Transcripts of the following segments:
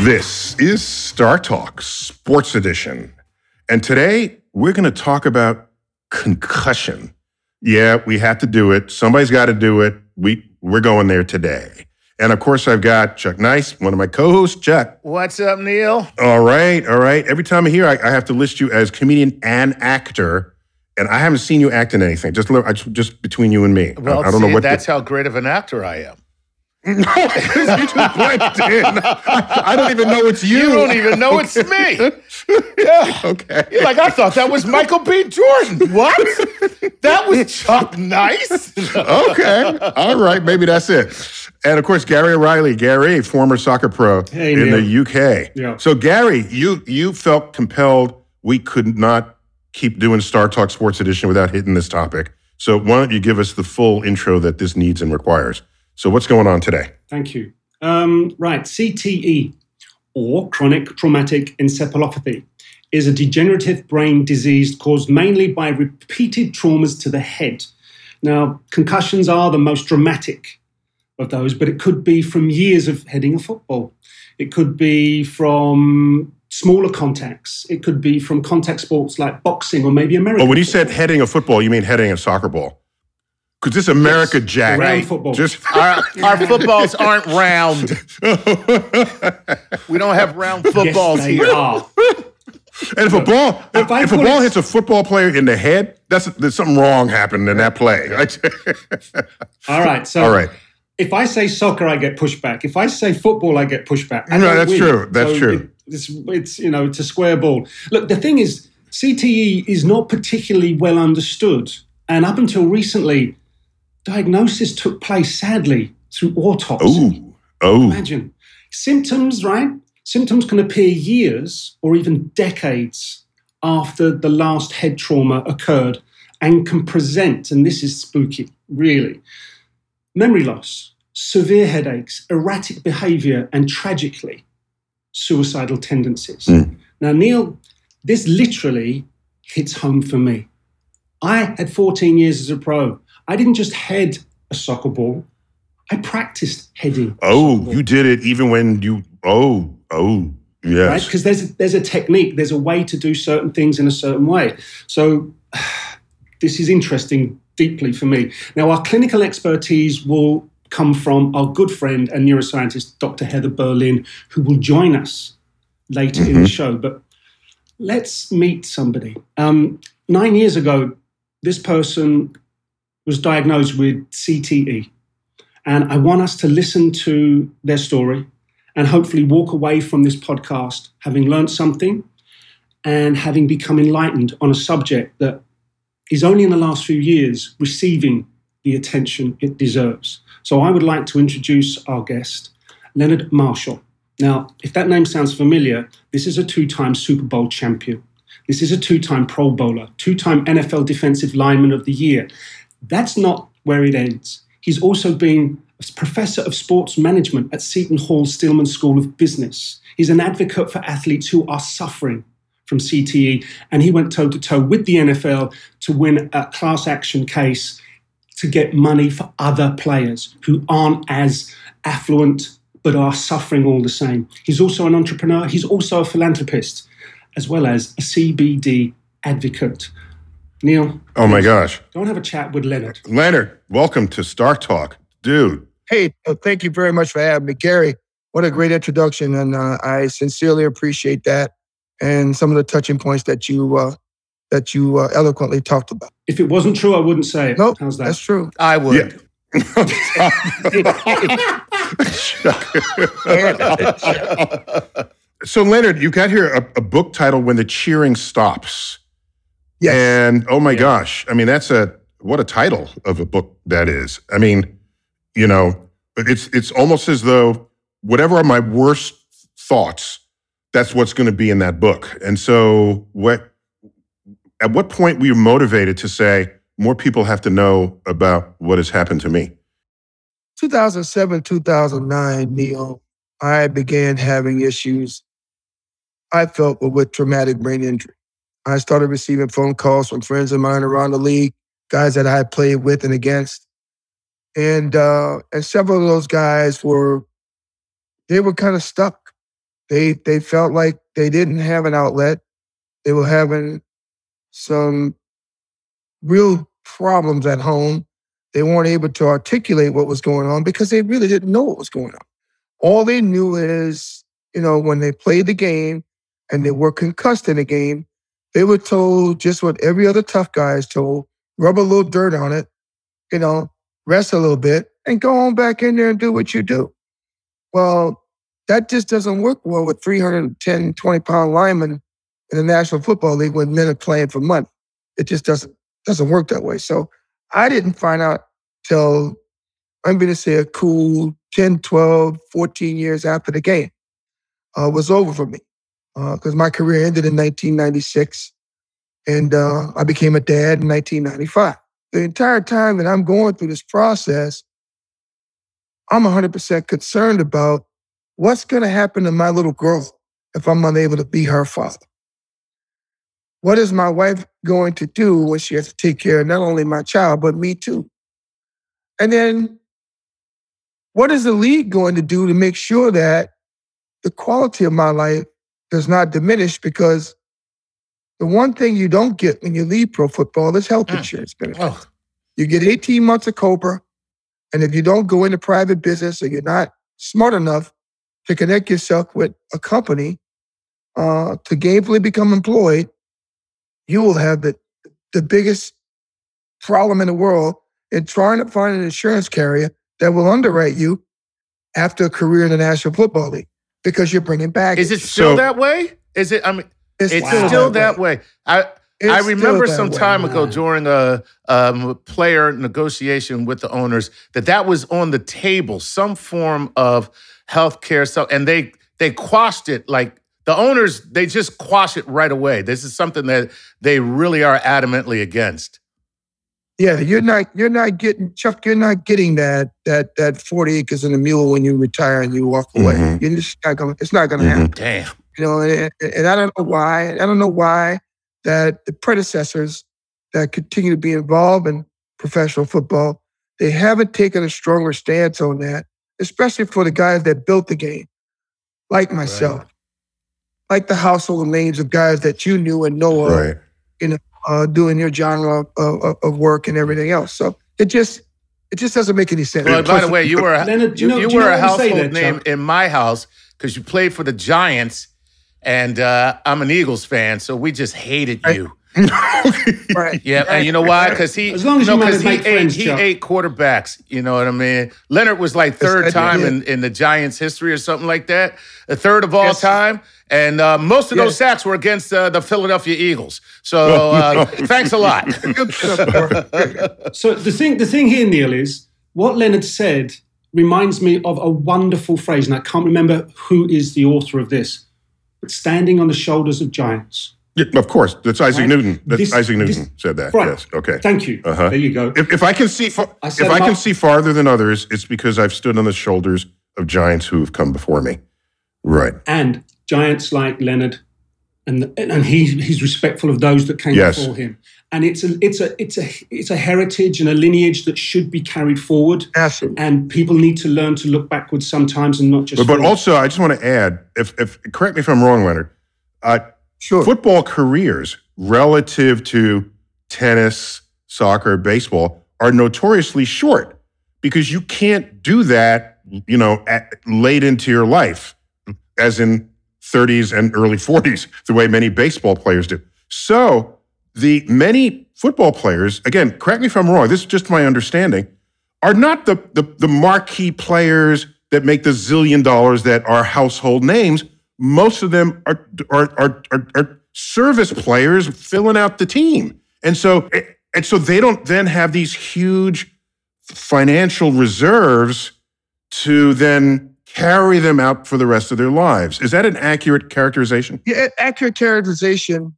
This is Star Talk Sports Edition. And today we're going to talk about concussion. Yeah, we have to do it. Somebody's got to do it. We we're going there today. And of course, I've got Chuck Nice, one of my co-hosts. Chuck, What's up, Neil? all right, all right. Every time I hear, I, I have to list you as comedian and actor, and I haven't seen you act in anything. Just just between you and me. Well, I, don't know see, what. that's how great of an actor I am. you just blended in. I don't even know it's you. You don't even know it's me. Yeah. Okay. You're like, I thought that was Michael B. Jordan. What? That was Chuck Nice? okay. All right. Maybe that's it. And of course, Gary O'Reilly, Gary, former soccer pro Hey, in Neil. the UK. Yeah. So, Gary, you you felt compelled we could not keep doing Star Talk Sports Edition without hitting this topic. So, why don't you give us the full intro that this needs and requires? So, what's going on today? Thank you. Um, right, CTE, or chronic traumatic encephalopathy, is a degenerative brain disease caused mainly by repeated traumas to the head. Now, concussions are the most dramatic of those, but it could be from years of heading a football. It could be from smaller contacts. It could be from contact sports like boxing or maybe American. Oh, when you football. said heading a football, you mean heading a soccer ball? Because this America Yes, Jack. around football. Just Our, our footballs aren't round. We don't have round footballs yes, they here. are. And if a ball if, If if a ball hits a football player in the head, that's there's something wrong happened in that play. All right. So All right. if I say soccer, I get pushback. If I say football, I get pushback. I No, that's win. true. That's true. it- it's, it's you know it's a square ball. Look, the thing is, CTE is not particularly well understood, and up until recently, diagnosis took place sadly through autopsy. Oh, oh, Imagine symptoms, right? Symptoms can appear years or even decades after the last head trauma occurred and can present, and this is spooky, really memory loss, severe headaches, erratic behavior, and tragically, suicidal tendencies. Mm. Now, Neil, this literally hits home for me. I had 14 years as a pro. I didn't just head a soccer ball, I practiced heading. oh, you did it even when you. Oh, oh, right? yes. Because there's a, there's a technique, there's a way to do certain things in a certain way. So this is interesting deeply for me. Now, our clinical expertise will come from our good friend and neuroscientist, Dr. Heather Berlin, who will join us later in the show. But let's meet somebody. Um, nine years ago, this person was diagnosed with CTE. And I want us to listen to their story and hopefully walk away from this podcast having learned something and having become enlightened on a subject that is only in the last few years receiving the attention it deserves. So I would like to introduce our guest, Leonard Marshall. Now, if that name sounds familiar, this is a two time Super Bowl champion. This is a two time Pro Bowler, two time NFL Defensive Lineman of the Year. That's not where it ends. He's also been a professor of sports management at Seton Hall Stillman School of Business. He's an advocate for athletes who are suffering from CTE, and he went toe to toe with the NFL to win a class action case to get money for other players who aren't as affluent but are suffering all the same. He's also an entrepreneur, he's also a philanthropist, as well as a CBD advocate. Neil. Oh my gosh. Don't have a chat with Leonard. Leonard, welcome to Star Talk. Dude. Hey, uh, thank you very much for having me. Gary, what a great introduction. And uh, I sincerely appreciate that and some of the touching points that you uh, that you uh, eloquently talked about. If it wasn't true, I wouldn't say it. Nope, How's that? that's true. I would. so, Leonard, you got here a, a book titled When the Cheering Stops. Yes. And oh my gosh, I mean, that's a what a title of a book that is. I mean, you know, it's it's almost as though whatever are my worst thoughts, that's what's going to be in that book. And so, what at what point were you motivated to say more people have to know about what has happened to me? 2007, 2009, Neil, I began having issues I felt were with traumatic brain injury. I started receiving phone calls from friends of mine around the league, guys that I had played with and against. And uh, and several of those guys were they were kind of stuck. They they felt like they didn't have an outlet. They were having some real problems at home. They weren't able to articulate what was going on because they really didn't know what was going on. All they knew is, you know, when they played the game and they were concussed in the game, they were told just what every other tough guy is told rub a little dirt on it, you know, rest a little bit, and go on back in there and do what you do. Well, that just doesn't work well with 310, 20 pound linemen in the National Football League when men are playing for money. It just doesn't doesn't work that way. So I didn't find out till I'm going to say a cool 10, 12, 14 years after the game uh, was over for me because uh, my career ended in 1996 and uh, I became a dad in 1995. The entire time that I'm going through this process, I'm 100% concerned about what's going to happen to my little girl if I'm unable to be her father. What is my wife going to do when she has to take care of not only my child, but me too? And then what is the league going to do to make sure that the quality of my life does not diminish? Because the one thing you don't get when you leave pro football is health insurance benefits. Oh. You get 18 months of COBRA. And if you don't go into private business or you're not smart enough to connect yourself with a company uh, to gainfully become employed, you will have the, the biggest problem in the world in trying to find an insurance carrier that will underwrite you after a career in the National Football League because you're bringing back. Is it still So- that way? Is it? I mean, It's, it's still, still that that way. I It's I remember that some way. time ago during a um, player negotiation with the owners that that was on the table, some form of health care. So, and they they quashed it like the owners. They just quash it right away. This is something that they really are adamantly against. Yeah, you're not you're not getting Chuck. You're not getting that that that 40 acres and a mule when you retire and you walk away. Mhm. You're just not gonna. It's not gonna Mhm. happen. Damn. You know, and, and I don't know why. I don't know why that the predecessors that continue to be involved in professional football, they haven't taken a stronger stance on that, especially for the guys that built the game, like myself, like the household names of guys that you knew and know right. of, Right. Uh, doing your genre of, of, of work and everything else. So it just it just doesn't make any sense. Well, by the way, you were a, Leonard, you, you know- you do you were know a what I'm saying household there, name in my house because you played for the Giants, and uh, I'm an Eagles fan, so we just hated you. right? Yeah, and you know why? Because he, As long as no, you manage 'cause to he ate, friends, he Chuck. ate quarterbacks. You know what I mean? Leonard was like third did. time in, in the Giants' history or something like that, the third of all Yes. time, and uh, most of those sacks were against uh, the Philadelphia Eagles. So uh, thanks a lot. Good stuff, Mark. So the thing, the thing here, Neil, is what Leonard said reminds me of a wonderful phrase, and I can't remember who is the author of this. But standing on the shoulders of giants, Yeah, of course, that's Isaac Right. Newton. That's This- Isaac this- Newton said that. Right. Yes. Okay. Thank you. Uh-huh. There you go. If, if I can see, fa- I if I can up. see farther than others, it's because I've stood on the shoulders of giants who have come before me. Right. and giants like Leonard, and and he he's respectful of those that came Yes. before him. And it's a it's a it's a it's a heritage and a lineage that should be carried forward. Absolutely. And people need to learn to look backwards sometimes and not just. But, but also, I just want to add, if, if correct me if I'm wrong, Leonard. Uh, Sure. football careers relative to tennis, soccer, baseball are notoriously short because you can't do that, you know, at, late into your life, as in 30s and early 40s, the way many baseball players do. So the many football players, again, correct me if I'm wrong, this is just my understanding, are not the, the, the marquee players that make the zillion dollars that are household names. Most of them are, are, are, are, are service players filling out the team. And so, and so they don't then have these huge financial reserves to then carry them out for the rest of their lives. Is that an accurate characterization? Yeah, accurate characterization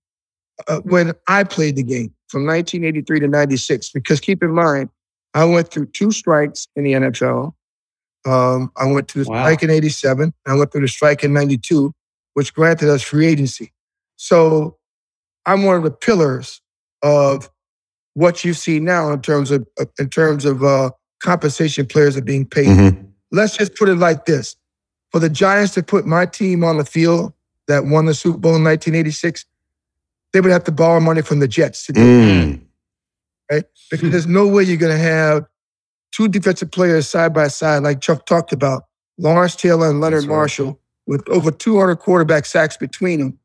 uh, when I played the game from 1983 to 96. Because keep in mind, I went through two strikes in the NFL. Um, I went through the Wow. strike in 87. I went through the strike in 92, which granted us free agency. So I'm one of the pillars of what you see now in terms of uh, in terms of uh, compensation players are being paid Mm-hmm. let's just put it like this. For the Giants to put my team on the field that won the Super Bowl in 1986, they would have to borrow money from the Jets to do it, Mm. because there's no way you're going to have two defensive players side by side, like Chuck talked about, Lawrence Taylor and Leonard That's right. Marshall, with over 200 quarterback sacks between them,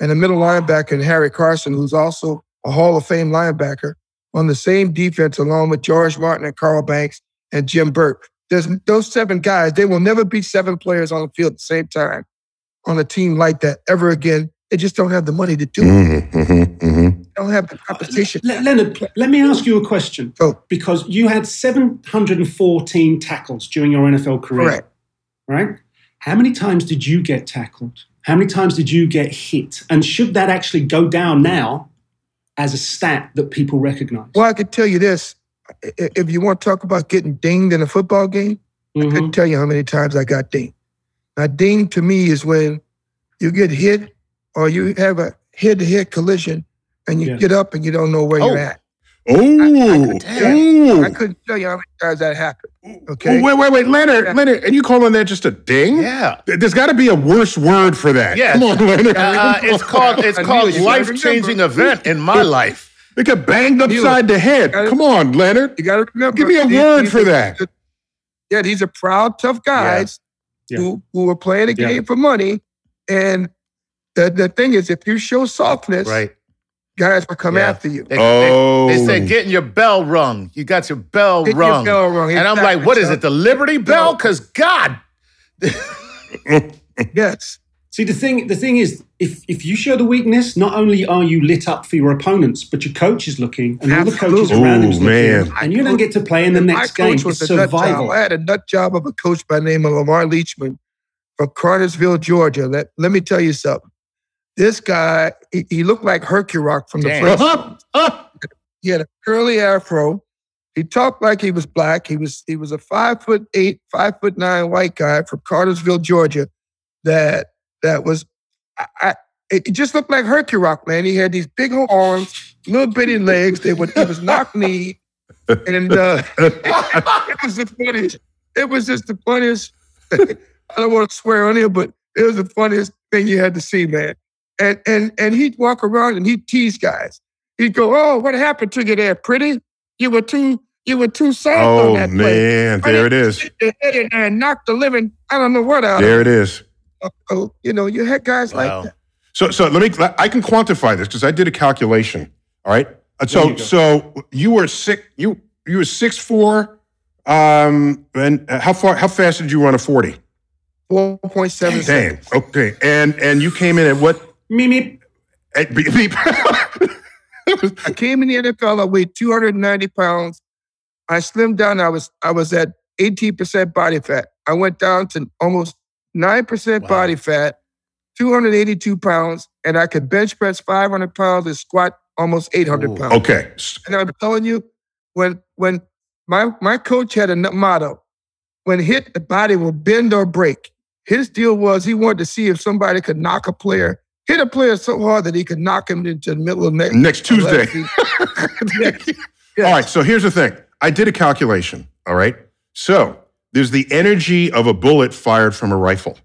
and a middle linebacker and Harry Carson, who's also a Hall of Fame linebacker, on the same defense along with George Martin and Carl Banks and Jim Burt. There's those seven guys, they will never be seven players on the field at the same time on a team like that ever again. They just don't have the money to do it. Mm-hmm, mm-hmm, mm-hmm. Don't have the competition. Le- Leonard, let me ask you a question. Oh. Because you had 714 tackles during your NFL career. Correct. Right? How many times did you get tackled? How many times did you get hit? And should that actually go down now as a stat that people recognize? Well, I could tell you this. If you want to talk about getting dinged in a football game, I Mhm. couldn't tell you how many times I got dinged. Now, dinged to me is when you get hit or you have a head to head collision and you Yeah. get up and you don't know where Oh. you're at. Oh, I oh. couldn't tell you how many times that happened. Okay. Wait, wait, wait, Leonard, Yeah. Leonard, and you calling that just a ding? Yeah. There's got to be a worse word for that. Yeah. Come on, Leonard. Uh, it's called it's called it. You gotta life changing event in my life. They got banged upside the head. Gotta- Come on, Leonard. You got to remember. Give me a these- word these for are- that. Yeah, these are proud, tough guys Yeah. who who are playing a Yeah. game for money. And the, the thing is, if you show softness, Right. Guys will come Yeah. after you. They, Oh. they, they say oh. getting your bell rung. You got your bell Get your rung. bell rung. And I'm like, what is it? The Liberty Bell? Because God, Yes. See, the thing, the thing is, if, if you show the weakness, not only are you lit up for your opponents, but your coach is looking and all the coaches Absolutely. around Ooh, him's man. looking, and you don't get to play in the And next my game. coach was It's a nut job. survival. I had a nut job of a coach by the name of Lamar Leachman from Cartersville, Georgia. Let, let me tell you something. This guy, he, he looked like Herculock from the first. Up. He had a curly afro. He talked like he was black. He was he was a five foot eight, five foot nine white guy from Cartersville, Georgia. That that was, I, I it just looked like Herculock, man. He had these big old arms, little bitty legs. They would he was knock knee, and uh, it was the funniest. It was just the funniest. I don't want to swear on here, but it was the funniest thing you had to see, man. And and and he'd walk around and he'd tease guys. He'd go, "Oh, what happened to you there, pretty? You were too you were too soft on Oh, that play. man. There it is. Hit the head in there and knocked the living. I don't know what out. There it is. Oh, you know, you had guys Wow. like that. So, so let me. I can quantify this because I did a calculation. All right. Uh, So, you so you were six. You you were six four. Um, and uh, how far? How fast did you run a forty? Four point seven. Damn. Okay. And and you came in at what? Me, me. At, beep, beep. I came in the NFL. I weighed 290 pounds. I slimmed down. I was I was at 18% body fat. I went down to almost 9% Wow. body fat, 282 pounds, and I could bench press 500 pounds and squat almost 800 Ooh. pounds. Okay. And I'm telling you, when when my my coach had a motto, when hit the body will bend or break. His deal was he wanted to see if somebody could knock a player, hit a player so hard that he could knock him into the middle of next Next Tuesday. Yes. All right. So here's the thing. I did a calculation. All right. So there's the energy of a bullet fired from a rifle.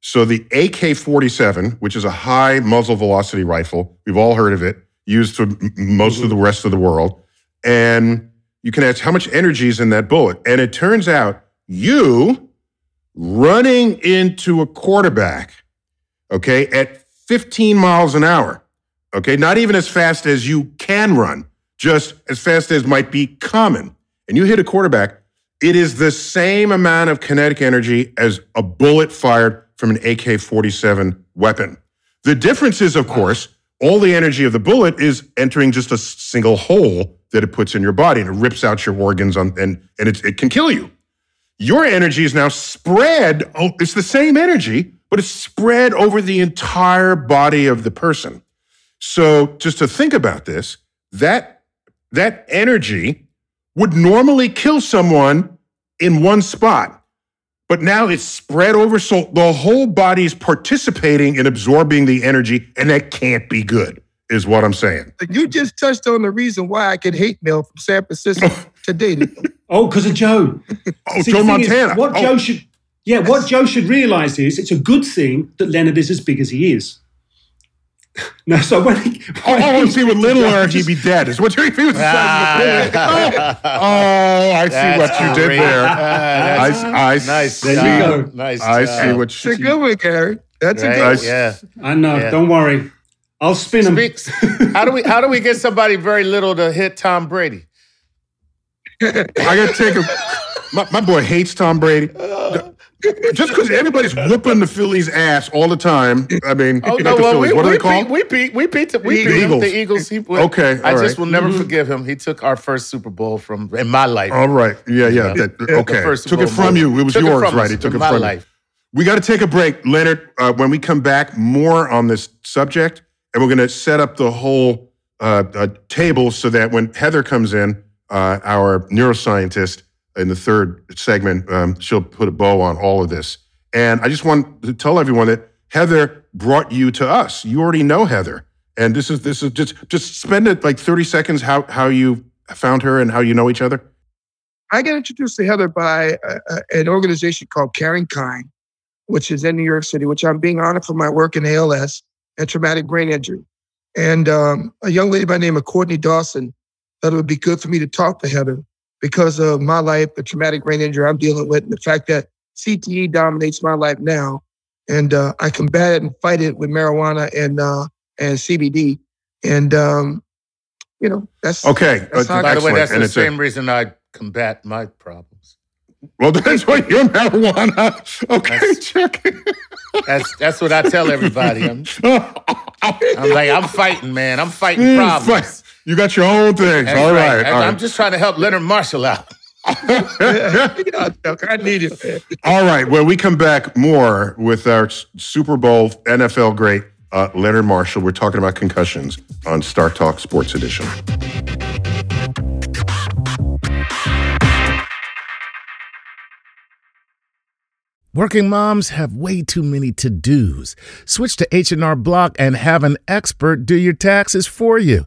So the AK 47, which is a high muzzle velocity rifle, we've all heard of it, used for m- most of the rest of the world. And you can ask how much energy is in that bullet. And it turns out you running into a quarterback, okay, at 15 miles an hour, okay, not even as fast as you can run, just as fast as might be common, and you hit a quarterback, it is the same amount of kinetic energy as a bullet fired from an AK 47 weapon. The difference is, of course, all the energy of the bullet is entering just a single hole that it puts in your body and it rips out your organs on, and, and it, it can kill you. Your energy is now spread. Oh, it's the same energy, but it's spread over the entire body of the person. So just to think about this, that that energy would normally kill someone in one spot, but now it's spread over so the whole body is participating in absorbing the energy, and that can't be good, is what I'm saying. You just touched on the reason why I get hate mail from San Francisco today. Oh, because of Joe. Oh, See, Joe the thing is, Montana. what Oh, Joe should, yeah, what Joe should realize is it's a good thing that Leonard is as big as he is. No, so when he, Oh, when oh, he- if he were littler, he'd be dead. Is what you're if he was the size of. Oh, oh, I see what you did there. Ah, I, that's I nice. see. There you job. go. Nice. I see what It's a you good one, Gary. That's a Right? good one. Yeah. I know. Yeah. Don't worry. I'll spin him. Speaks. How do we how do we get somebody very little to hit Tom Brady? I gotta take a. My, my boy hates Tom Brady. Just because everybody's whooping the Phillies' ass all the time. I mean, Oh no! the Well, Phillies. we, what are we they called? beat we beat we beat the, we The beat Eagles. the Eagles. He, Okay, I all just will never forgive him. He took our first Super Bowl from in my life. all right. Yeah, yeah. That- okay. First Took it from you. It was yours, right? He took it my from life. you. We got to take a break, Leonard. Uh, when we come back, more on this subject, and we're going to set up the whole uh, uh, table so that when Heather comes in, uh, our neuroscientist in the third segment, um, she'll put a bow on all of this. And I just want to tell everyone that Heather brought you to us. You already know Heather, and this is this is just just spend it like thirty seconds how how you found her and how you know each other. I got introduced to Heather by uh, uh, an organization called Caring Kind, which is in New York City, which I'm being honored for my work in ALS and traumatic brain injury. And um, a young lady by the name of Courtney Dawson thought it would be good for me to talk to Heather because of my life, the traumatic brain injury I'm dealing with, and the fact that CTE dominates my life now. And uh, I combat it and fight it with marijuana and uh, and CBD. And um, you know, that's Okay, That's uh, By the way, that's And the it's a- same reason I combat my problems. Well, that's what your marijuana. Okay, That's- check. That's that's what I tell everybody. I'm, I'm like I'm fighting, man. I'm fighting problems. Fine. You got your own things. That's all right. And all I'm right. just trying to help Leonard Marshall out. Yeah, Chuck, I need it. all right. When we come back, more with our Super Bowl NFL great uh, Leonard Marshall. We're talking about concussions on Star Talk Sports Edition. Working moms have way too many to-dos. Switch to H&R Block and have an expert do your taxes for you.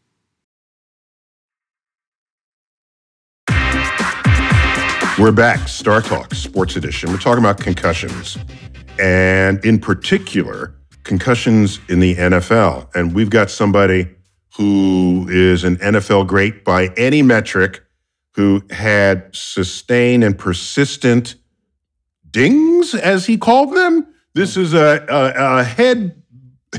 We're back, Star Talk, Sports Edition. We're talking about concussions, and in particular, concussions in the NFL. And we've got somebody who is an NFL great by any metric, who had sustained and persistent dings, as he called them. This is a, a, a head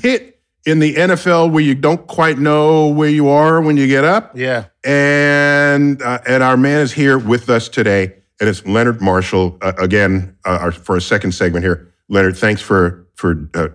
hit in the NFL where you don't quite know where you are when you get up. Yeah. And uh, and our man is here with us today, and it's Leonard Marshall uh, again uh, our, for a second segment here. Leonard, thanks for for uh,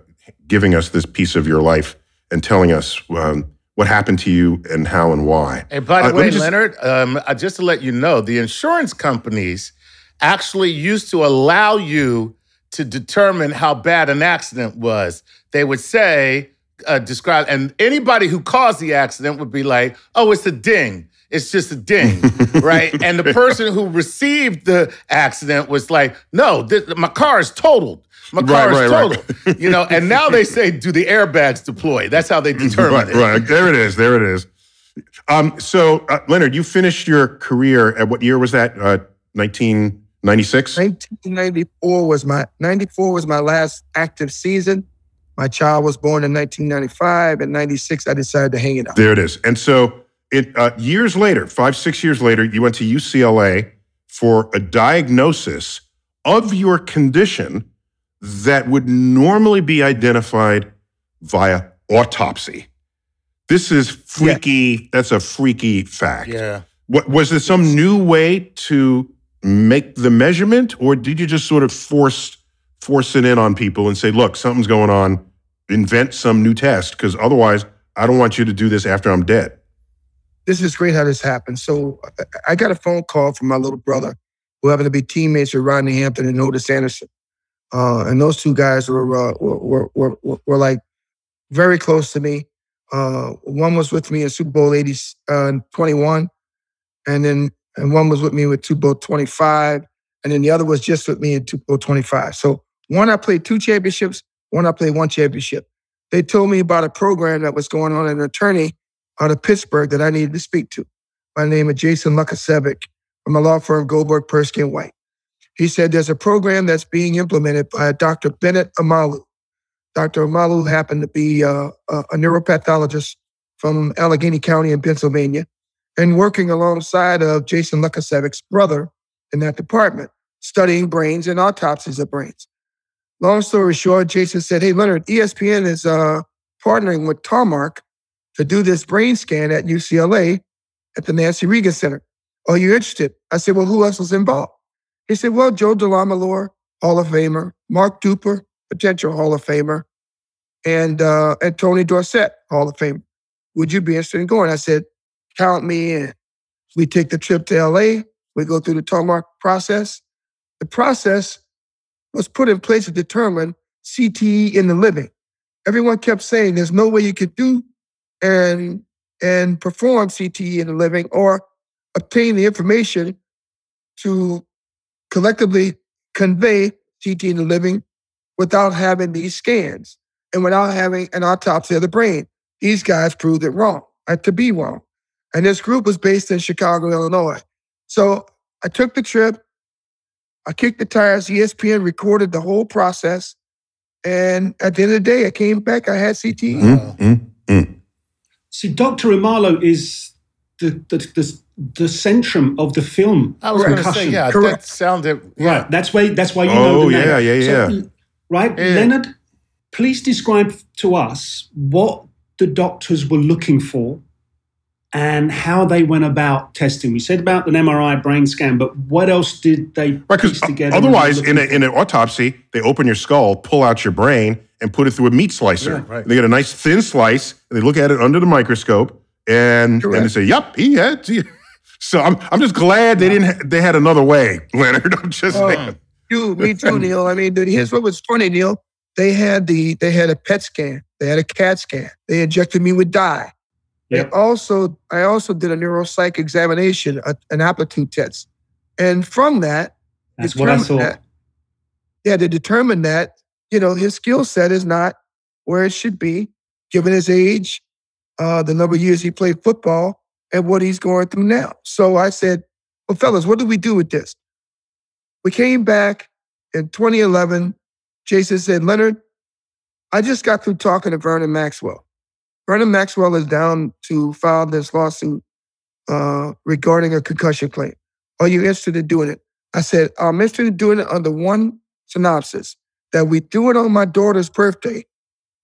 giving us this piece of your life and telling us um, what happened to you and how and why. Hey, by the Uh, way, just- Leonard, um, uh, just to let you know, the insurance companies actually used to allow you to determine how bad an accident was. They would say, uh, describe, and anybody who caused the accident would be like, "Oh, it's a ding." It's just a ding, right? And the person who received the accident was like, "No, th- my car is totaled. My car Right, is right, right. totaled." You know, and now they say, "Do the airbags deploy?" That's how they determine right, it. right. There it is. There it is. Um, so, uh, Leonard, you finished your career at what year was that? Uh, 1996? 1994 was my 94 was my last active season. My child was born in 1995. and 96, I decided to hang it up. There it is. And so, it uh, years later, five, six years later, you went to UCLA for a diagnosis of your condition that would normally be identified via autopsy. This is freaky. That's a freaky fact. Yeah. What was there some new way to make the measurement, or did you just sort of force force it in on people and say, "Look, something's going on. Invent some new test, because otherwise, I don't want you to do this after I'm dead." This is great how this happened. So I- got a phone call from my little brother, who happened to be teammates with Rodney Hampton and Ottis Anderson. Uh, and those two guys were, uh, were, were, were, were like very close to me. Uh, one was with me in Super Bowl 80, uh, 21, and then and one was with me with Super Bowl 25, and then the other was just with me in Super Bowl 25. So one I played two championships, one I played one championship. They told me about a program that was going on, an attorney out of Pittsburgh that I needed to speak to. My name is Jason Luckasevic from a law firm Goldberg, Perskin White. He said there's a program that's being implemented by Dr. Bennet Omalu. Dr. Omalu happened to be uh, a, a neuropathologist from Allegheny County in Pennsylvania and working alongside of Jason Luckasevic's brother in that department, studying brains and autopsies of brains. Long story short, Jason said, Hey, Leonard, ESPN is uh, partnering with TauMark to do this brain scan at UCLA at the Nancy Reagan Center. Are you interested? I said, Well, who else was involved? He said, Well, Joe DeLamielleure, Hall of Famer, Mark Duper, potential Hall of Famer, and uh, and Tony Dorsett, Hall of Famer. Would you be interested in going? I said, Count me in. We take the trip to LA. We go through the TauMark process. The process was put in place to determine CTE in the living. everyone kept saying there's no way you could do and and perform CTE in the living or obtain the information to collectively convey CTE in the living without having these scans and without having an autopsy of the brain. These guys proved it wrong, uh, to be wrong. And this group was based in Chicago, Illinois. So I took the trip. I kicked the tires. ESPN recorded the whole process. And at the end of the day, I came back. I had CTE. Mm, mm, mm. See, Dr. Omalu is the, the, the, the centrum of the film. I was going to say, Concussion. yeah, that Correct. sounded yeah. Right. That's why. That's why you know Oh, the name. yeah, yeah, So, yeah. right, Yeah. Leonard. Please describe to us what the doctors were looking for and how they went about testing. We said about an MRI brain scan, but what else did they Right, piece together? when they were otherwise, in, a, in an autopsy, they open your skull, pull out your brain, and put it through a meat slicer. Yeah, right. They get a nice thin slice, and they look at it under the microscope, and, and they say, "Yep, he had." He. So I'm, I'm just glad they didn't. Ha- they had another way, Leonard. I'm just Oh. saying. You, me too, Neil. I mean, dude, here's what was funny, Neil. They had the they had a PET scan. They had a CAT scan. They injected me with dye. Yep. They also, I also did a neuropsych examination, a, an aptitude test, and from that, That's what I thought. that- yeah, they determined that you know his skill set is not where it should be, given his age, uh, the number of years he played football, and what he's going through now. So I said, "Well, fellas, what do we do with this?" We came back in 2011. Jason said, "Leonard, I just got through talking to Vernon Maxwell. Vernon Maxwell is down to file this lawsuit uh, regarding a concussion claim. Are you interested in doing it?" I said, "I'm interested in doing it under one synopsis that we do it on my daughter's birthday,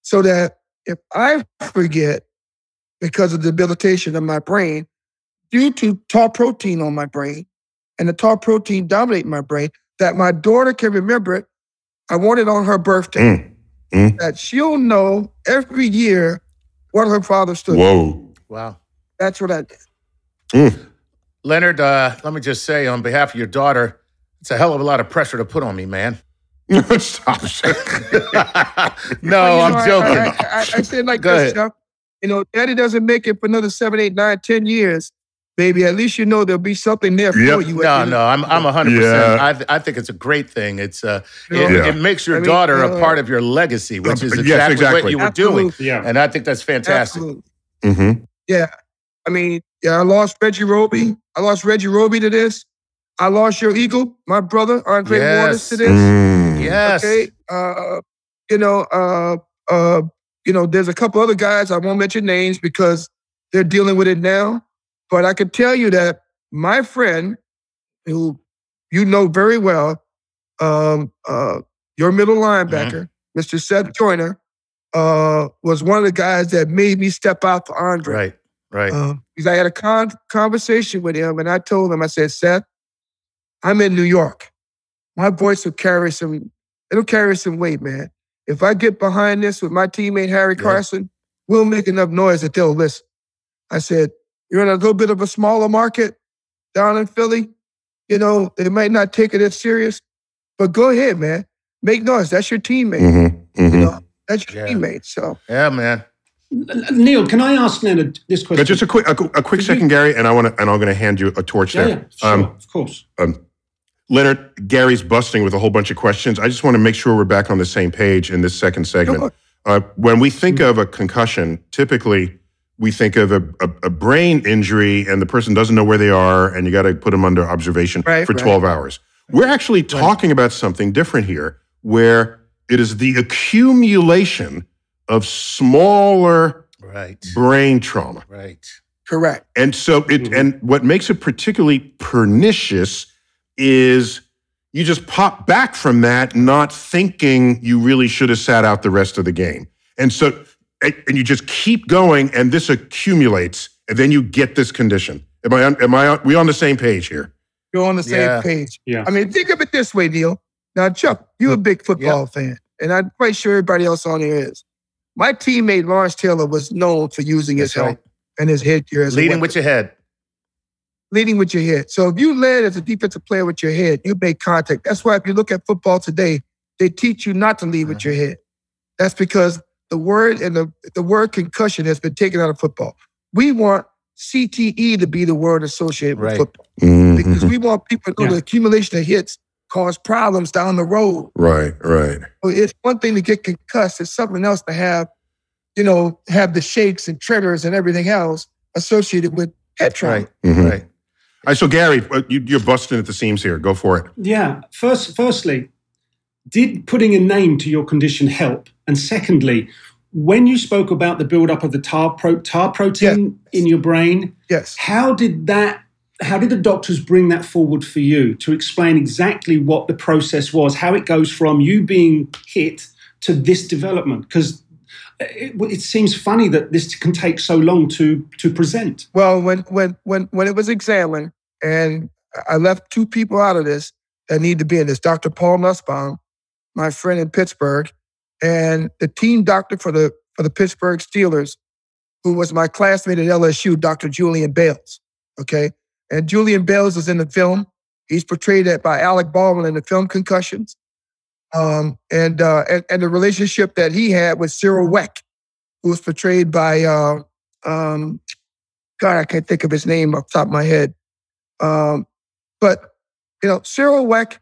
so that if I forget because of the debilitation of my brain due to tau protein on my brain and the tau protein dominating my brain, that my daughter can remember it. I want it on her birthday, Mm. that she'll know every year what her father stood. for. Whoa. Wow. That's what I did. Mm. Leonard, uh, let me just say on behalf of your daughter, it's a hell of a lot of pressure to put on me, man. Stop. no, But, know, I'm I- joking. I, I, I, I said like Go this, ahead. Chuck. You know, daddy doesn't make it for another seven, eight, nine, ten years. Baby, at least you know there'll be something there for Yep. you. No, no, I'm I'm 100. Yeah. percent I th- I think it's a great thing. It's uh, it, Yeah. it makes your I mean, daughter a uh, part of your legacy, which is yes, exactly, exactly. what you were doing, Yeah. and I think that's fantastic. Absolutely. mm-hmm. Yeah. I mean, yeah, I lost Reggie Roby. I lost Reggie Roby to this. I lost your eagle, my brother, Andre Waters, to this. Mm. Yes. Okay. Uh, you know, uh, uh, you know, there's a couple other guys, I won't mention names because they're dealing with it now. But I can tell you that my friend, who you know very well, um, uh, your middle linebacker, Mr. Seth Joyner, uh, was one of the guys that made me step out for Andre. Right. Right. Um, because I had a con- conversation with him, and I told him, I said, Seth, I'm in New York. My voice will carry some, it'll carry some weight, man. If I get behind this with my teammate Harry Yeah. Carson, we'll make enough noise that they'll listen. I said, you're in a little bit of a smaller market down in Philly. You know, they might not take it as serious, but go ahead, man. Make noise. That's your teammate. Mm-hmm. Mm-hmm. know, that's your Yeah. teammate. So yeah, man. Neil, can I ask Leonard this question? But just a quick, a, a quick Could you- second, Gary, and I want to, and I'm going to hand you a torch yeah, there. yeah, sure, Um, of course. um, Leonard, Gary's busting with a whole bunch of questions. I just want to make sure we're back on the same page in this second segment. Sure. Uh, when we think of a concussion, typically we think of a, a, a brain injury and the person doesn't know where they are and you got to put them under observation Right, for right. 12 hours. We're actually talking about something different here where it is the accumulation of smaller Right. brain trauma. Right. correct. And so it Mhm. and what makes it particularly pernicious is you just pop back from that not thinking you really should have sat out the rest of the game. And so and and you just keep going and this accumulates and then you get this condition. Am I on, am I on, we on the same page here? You're on the same Yeah. page. Yeah. I mean, think of it this way, Neil. Now, Chuck, you're a big football fan, and I'm quite sure everybody else on here is. My teammate Lawrence Taylor was known for using his That's right. helmet and his headgear as Leading weapon. with your head. leading with your head. So if you led as a defensive player with your head, you make contact. That's why if you look at football today, they teach you not to lead with uh-huh. your head. That's because the word and the, the word concussion has been taken out of football. We want CTE to be the word associated with Right. football Mhm. because we want people to know Yeah. the accumulation of hits cause problems down the road. right, right. Well, It's one thing to get concussed. It's something else to have, you know, have the shakes and tremors and everything else associated with head trauma. Right. Mhm. Right. All right, so Gary, uh, you, you're busting at the seams here. Go for it. Yeah. First, firstly, did putting a name to your condition help? And secondly, when you spoke about the buildup of the tar, pro, tar protein in your brain, Yes. how did that? How did the doctors bring that forward for you to explain exactly what the process was, how it goes from you being hit to this development? Because it, it seems funny that this can take so long to to present. Well, when when when when it was examined, and I left two people out of this that need to be in this: Dr. Paul Nussbaum, my friend in Pittsburgh, and the team doctor for the for the Pittsburgh Steelers, who was my classmate at LSU, Dr. Julian Bailes. Okay, and Julian Bailes is in the film. He's portrayed by Alec Baldwin in the film Concussions. Um, and, uh, and and the relationship that he had with Cyril Wecht, who was portrayed by uh, um, God, I can't think of his name off the top of my head. Um, but you know, Cyril Wecht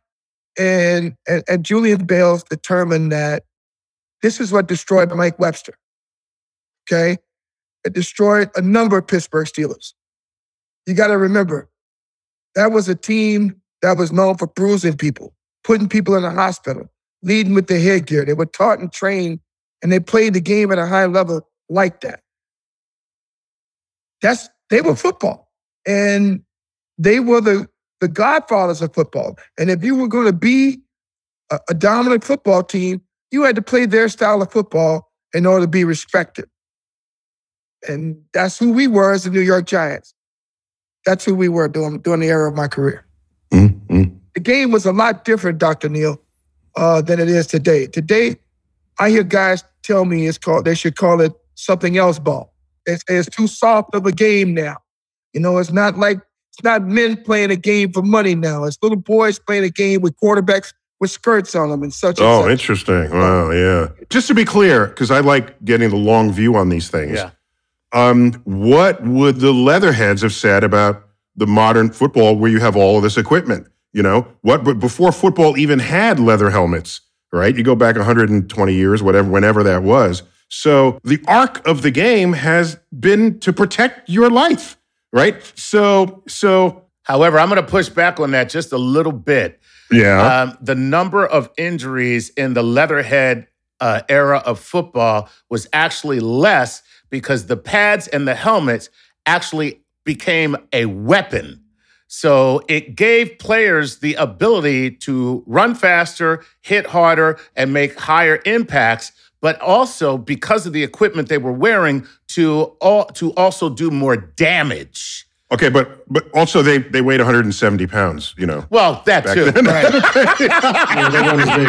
and, and and Julian Bailes determined that this is what destroyed Mike Webster. Okay, it destroyed a number of Pittsburgh Steelers. You got to remember, that was a team that was known for bruising people, putting people in the hospital, leading with the headgear. They were taught and trained, and they played the game at a high level like that that's they were football and they were the the godfathers of football. And if you were going to be a, a dominant football team you had to play their style of football in order to be respected. And that's who we were as the new york giants. That's who we were during, during the era of my career. Mhm. the game was a lot different dr neil uh, than it is today. Today i hear guys tell me it's called they should call it something else ball. It's, it's too soft of a game now. You know, it's not like it's not men playing a game for money now. It's little boys playing a game with quarterbacks with skirts on them and such. and Oh, such. interesting. Wow, yeah. Just to be clear, because I like getting the long view on these things. Yeah. Um, what would the Leatherheads have said about the modern football where you have all of this equipment? You know, what but before football even had leather helmets, right? You go back 120 years, whatever, whenever that was. So the arc of the game has been to protect your life, right? So, so However, I'm going to push back on that just a little bit. yeah. Um, the number of injuries in the Leatherhead uh, era of football was actually less because the pads and the helmets actually became a weapon. So it gave players the ability to run faster, hit harder, and make higher impacts. But also because of the equipment they were wearing, to all, to also do more damage. Okay, but but also they they weighed 170 pounds. You know. Well, that Back too. then. Yeah, they weren't as big.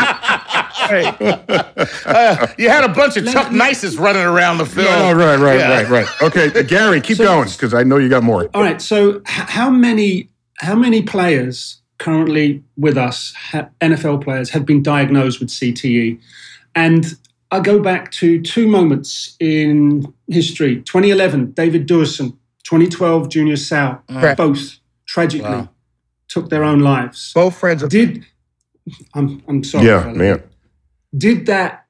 Uh, you had a bunch of Chuck Nices running around the field. No, right, right, Yeah. right, right. Okay, Gary, keep going because I know you got more. All right. So, h- how many how many players currently with us, ha- NFL players, have been diagnosed with CTE? And I go back to two moments in history: 2011, David Duerson; 2012, Junior Seau. Correct. Both tragically Wow. took their own lives. Both friends of Did I'm I'm sorry. Yeah, fella. man. Did that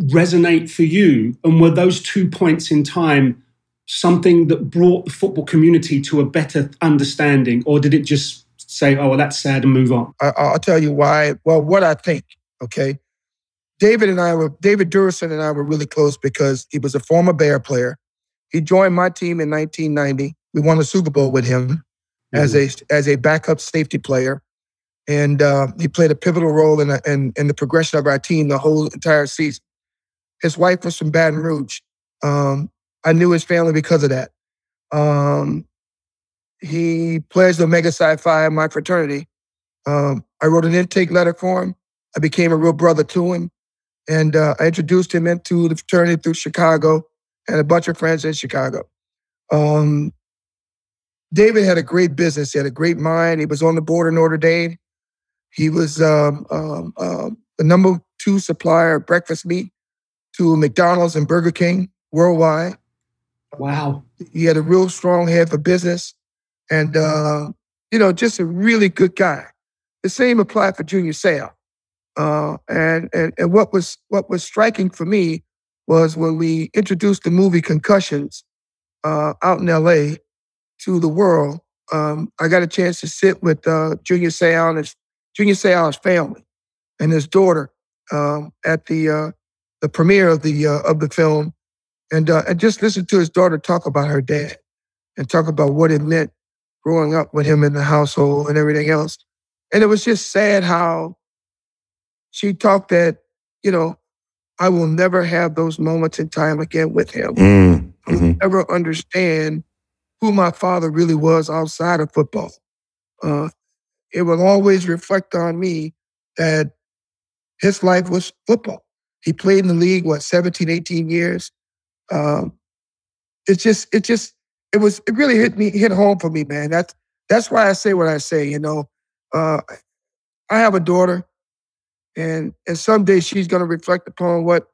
resonate for you? And were those two points in time something that brought the football community to a better understanding, or did it just say, "Oh, well, that's sad," and move on? I, I'll tell you why. Well, what I think. Okay, David and I were David Duerson and I were really close because he was a former Bear player. He joined my team in 1990. We won a Super Bowl with him as a as a backup safety player, and uh, he played a pivotal role in, the- in in the progression of our team the whole entire season. His wife was from Baton Rouge. Um, I knew his family because of that. Um, he pledged Omega Psi Phi in my fraternity. Um, I wrote an intake letter for him. I became a real brother to him. And uh, I introduced him into the fraternity through Chicago and a bunch of friends in Chicago. Um, David had a great business. He had a great mind. He was on the board of Notre Dame. He was um, um, um, the number two supplier of breakfast meat to McDonald's and Burger King worldwide. Wow. He had a real strong head for business and, uh, you know, just a really good guy. The same applied for Junior Seau. Uh, and, and, and what was what was striking for me was when we introduced the movie Concussions uh, out in LA to the world, um, I got a chance to sit with uh, Junior Seau and his Junior Seau's family and his daughter um, at the uh, the premiere of the uh, of the film, and uh, and just listen to his daughter talk about her dad and talk about what it meant growing up with him in the household and everything else. And it was just sad how she talked that you know I will never have those moments in time again with him. Mm, I will mhm. never understand who my father really was outside of football. Uh, it will always reflect on me that his life was football. He played in the league, what, 17, 18 years. Um, it's just, it just, it was, it really hit me, hit home for me, man. That's, that's why I say what I say, you know. Uh, I have a daughter, and, and someday she's going to reflect upon what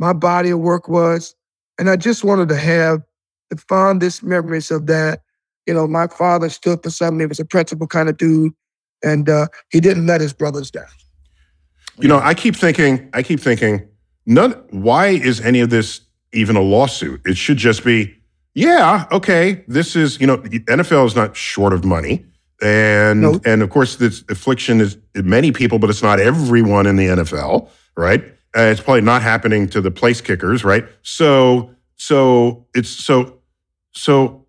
my body of work was. And I just wanted to have the fondest memories of that. You know, my father stood for something. He was a principal kind of dude, and uh, he didn't let his brothers down. You know, I keep thinking, I keep thinking, none. Why is any of this even a lawsuit? It should just be, yeah, okay. This is, you know, NFL is not short of money, and Nope. and of course, this affliction is many people, but it's not everyone in the NFL, right? Uh, it's probably not happening to the place kickers, right? So, so it's so, so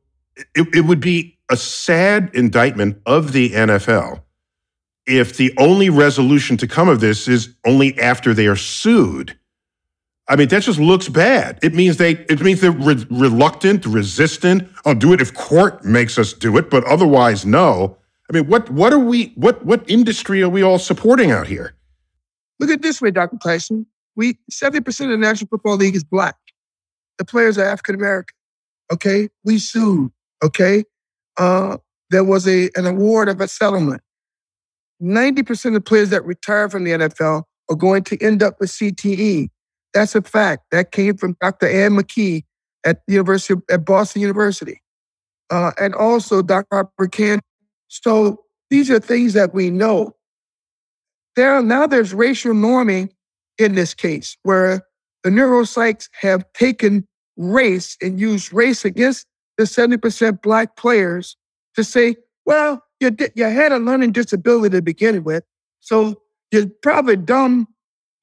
it, it would be a sad indictment of the NFL if the only resolution to come of this is only after they are sued. I mean, that just looks bad. It means they it means they're re- reluctant, resistant. I'll do it if court makes us do it, but otherwise, no. I mean, what what are we what what industry are we all supporting out here? Look at this way, Dr. Tyson. We 70% of the National Football League is black. The players are African American. Okay. We sued. Okay. Uh, there was a an award of a settlement. 90% of the players that retire from the NFL are going to end up with CTE. That's a fact. That came from Dr. Ann McKee at the University of, at Boston University. Uh, and also Dr. Can. So these are things that we know there now there's racial norming in this case where the neuropsychs have taken race and used race against the 70% black players to say, well, you, di- you had a learning disability to begin with, so you're probably dumb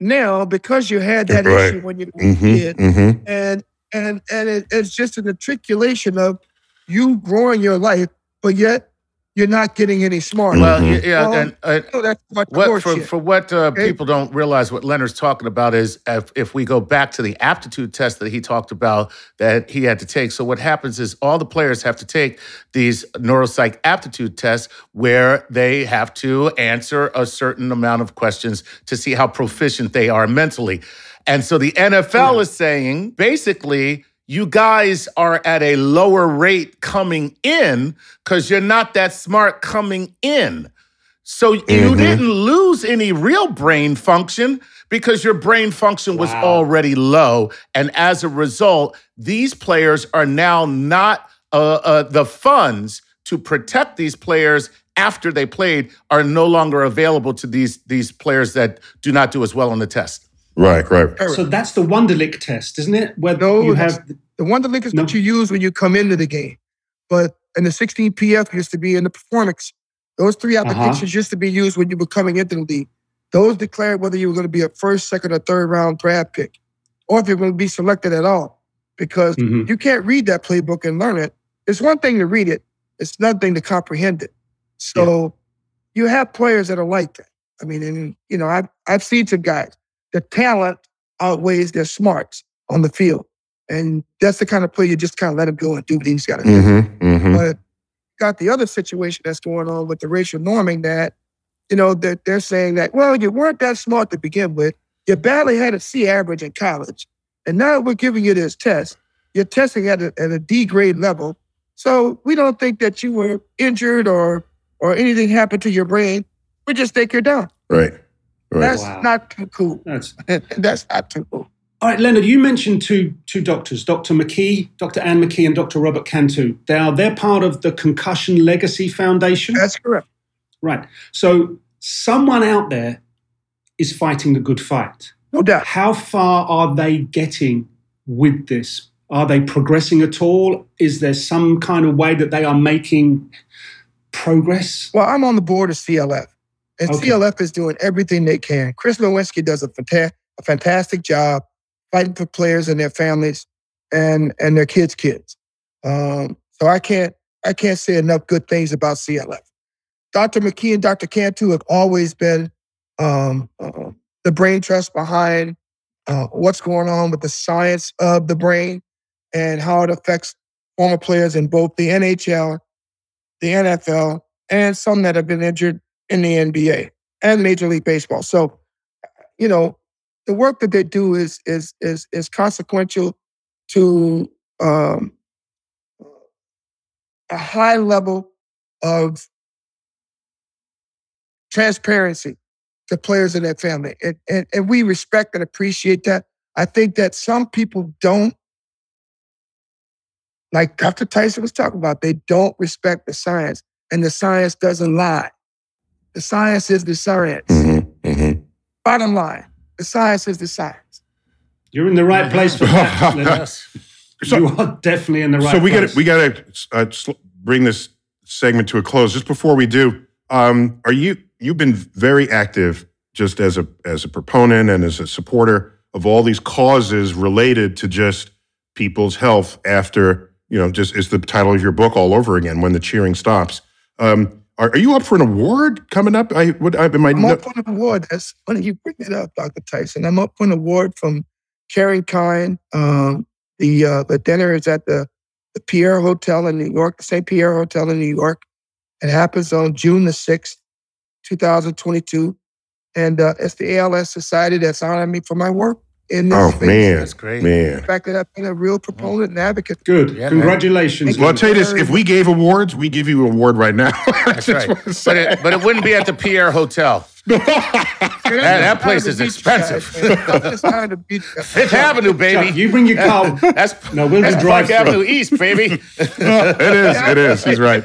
now because you had that Right. issue when you were a Mhm, kid mhm. and and and it, it's just an articulation of you growing your life, but yet you're not getting any smarter. Well, Mhm. yeah, Well, and uh, so that's what, what for, horseshit. for what uh, Okay. people don't realize what Leonard's talking about is if, if we go back to the aptitude test that he talked about that he had to take. So what happens is all the players have to take these neuropsych aptitude tests where they have to answer a certain amount of questions to see how proficient they are mentally. And so the NFL is saying basically you guys are at a lower rate coming in because you're not that smart coming in. So you Mhm. didn't lose any real brain function because your brain function was Wow. already low. And as a result, these players are now not uh, uh, the funds to protect these players after they played are no longer available to these these players that do not do as well on the test. Right, right. So that's the Wonderlic test, isn't it? Where No, you have The Wonderlic is No. what you use when you come into the game. But in the 16 PF used to be in the performance. Those three Uh-huh. applications used to be used when you were coming into the league. Those declared whether you were going to be a first, second, or third round draft pick, or if you're going to be selected at all. Because Mhm. you can't read that playbook and learn it. It's one thing to read it, it's another thing to comprehend it. So you have players that are like that. I mean, and you know, I've I've seen some guys. The talent outweighs their smarts on the field. And that's the kind of player you just kind of let him go and do what he's got to do. Mm-hmm, mm-hmm. But got the other situation that's going on with the racial norming that, you know, that they're saying that, well, you weren't that smart to begin with. You barely had a C average in college. And now we're giving you this test. You're testing at a, at a D grade level. So we don't think that you were injured or or anything happened to your brain. We just think you're dumb. Right, right. That's Wow. not too cool. that's that's not too cool. All right, Leonard, you mentioned two two doctors, Dr. McKee, Dr. Ann McKee, and Dr. Robert Cantu. They are they're part of the Concussion Legacy Foundation. That's correct. Right. So someone out there is fighting the good fight. No doubt. How far are they getting with this? Are they progressing at all? Is there some kind of way that they are making progress? Well, I'm on the board of CLF, and Okay. CLF is doing everything they can. Chris Nowinski does a, fanta- a fantastic job fighting for players and their families and and their kids' kids. Um, so I can't I can't say enough good things about CLF. Dr. McKee and Dr. Cantu have always been um, uh, the brain trust behind uh, what's going on with the science of the brain and how it affects former players in both the NHL, the NFL, and some that have been injured in the NBA and Major League Baseball. So, you know, the work that they do is is is is consequential to um, a high level of transparency to players and their family, and, and and we respect and appreciate that. I think that some people don't, like Dr. Tyson was talking about, they don't respect the science, and the science doesn't lie. The science is the science. Mm-hmm. Mm-hmm. Bottom line, the science is the science. You're in the right place for that. Leonard. Yes. you are definitely in the right place. so we got to we got to uh, sl- bring this segment to a close. Just before we do, um, are you you've been very active just as a as a proponent and as a supporter of all these causes related to just people's health after you know just is the title of your book all over again when the cheering stops. Um, are, are you up for an award coming up? I would I am I I'm no- up for an award. That's funny you bring it up, Dr. Tyson. I'm up for an award from Karen Kine. Um, the uh, the dinner is at the the Pierre Hotel in New York, the St. Pierre Hotel in New York. It happens on June the sixth, 2022, and uh, it's the ALS Society that's honoring me for my work in this Oh space. man, That's great. man. The fact that I've been a real proponent and advocate. Good. Yeah. Congratulations. Well, I'll tell you this: if we gave awards, we give you an award right now. That's right. But it, but it wouldn't be at the Pierre Hotel. That, that place is expensive. Fifth Avenue, Chuck, baby. you bring your car. That's No, we'll that's do Park drive-through. Avenue East, baby. it is. It is. He's right.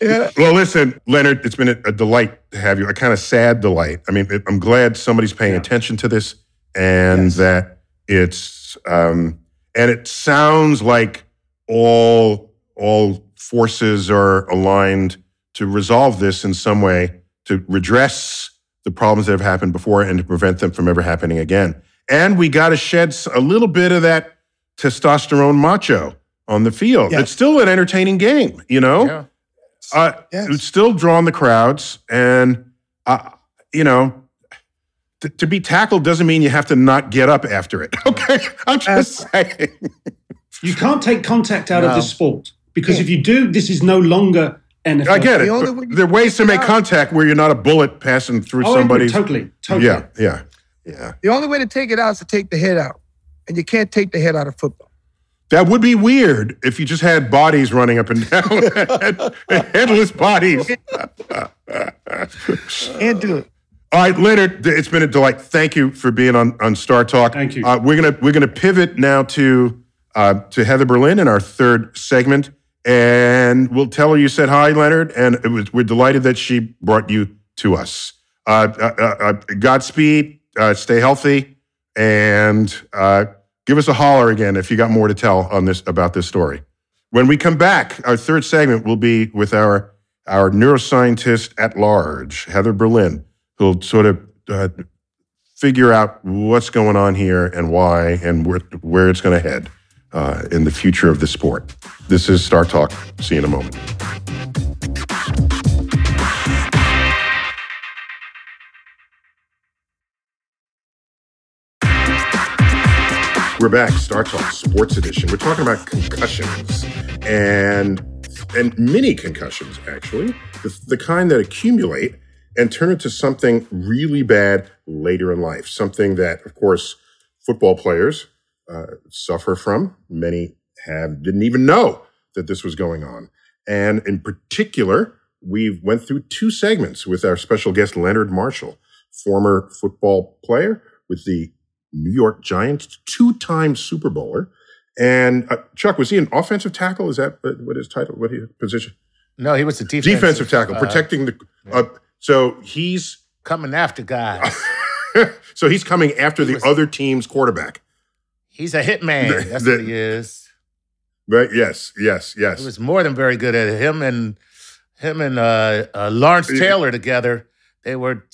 Yeah. Well, listen, Leonard, it's been a, delight to have you. A kind of sad delight. I mean, I'm glad somebody's paying attention to this, and that it's um, and it sounds like all all forces are aligned to resolve this in some way to redress the problems that have happened before and to prevent them from ever happening again. And we got to shed a little bit of that testosterone macho on the field. Yes. It's still an entertaining game, you know. Yeah. Uh, Yes. It's still drawing the crowds, and uh, you know, t- to be tackled doesn't mean you have to not get up after it. Okay, I'm just saying. You can't take contact out of No. this sport because if you do, this is no longer NFL. I get it. The only but way you There are ways to make out- contact where you're not a bullet passing through Oh, somebody's. totally, totally. Yeah, yeah, yeah. The only way to take it out is to take the head out. And you can't take the head out of football. That would be weird if you just had bodies running up and down, headless bodies. Can't do it. All right, Leonard, it's been a delight. Thank you for being on, on Star Talk. Thank you. Uh, we're gonna we're gonna pivot now to uh, to Heather Berlin in our third segment, and we'll tell her you said hi, Leonard, and it was, we're delighted that she brought you to us. Uh, uh, uh, uh, Godspeed, uh, stay healthy, and uh, give us a holler again if you got more to tell on this about this story. When we come back, our third segment will be with our our neuroscientist at large, Heather Berlin, who'll sort of uh, figure out what's going on here and why and where, where it's going to head uh, in the future of the sport. This is Star Talk. See you in a moment. We're back, Star Talk Sports Edition. We're talking about concussions and and mini concussions, actually, the, the kind that accumulate and turn into something really bad later in life. Something that, of course, football players uh, suffer from. Many have didn't even know that this was going on. And in particular, we went through two segments with our special guest Leonard Marshall, former football player with the New York Giants, two-time Super Bowler. And uh, Chuck, was he an offensive tackle? Is that what his title? What his position? No, he was a defensive, Defensive tackle, uh, protecting the. Uh, so he's coming after guys. so he's coming after He the was- other team's quarterback. He's a hitman. The- That's the- what he is. Right? Yes, yes, yes. He was more than very good at it. Him and him and uh, uh, Lawrence Taylor together. They were.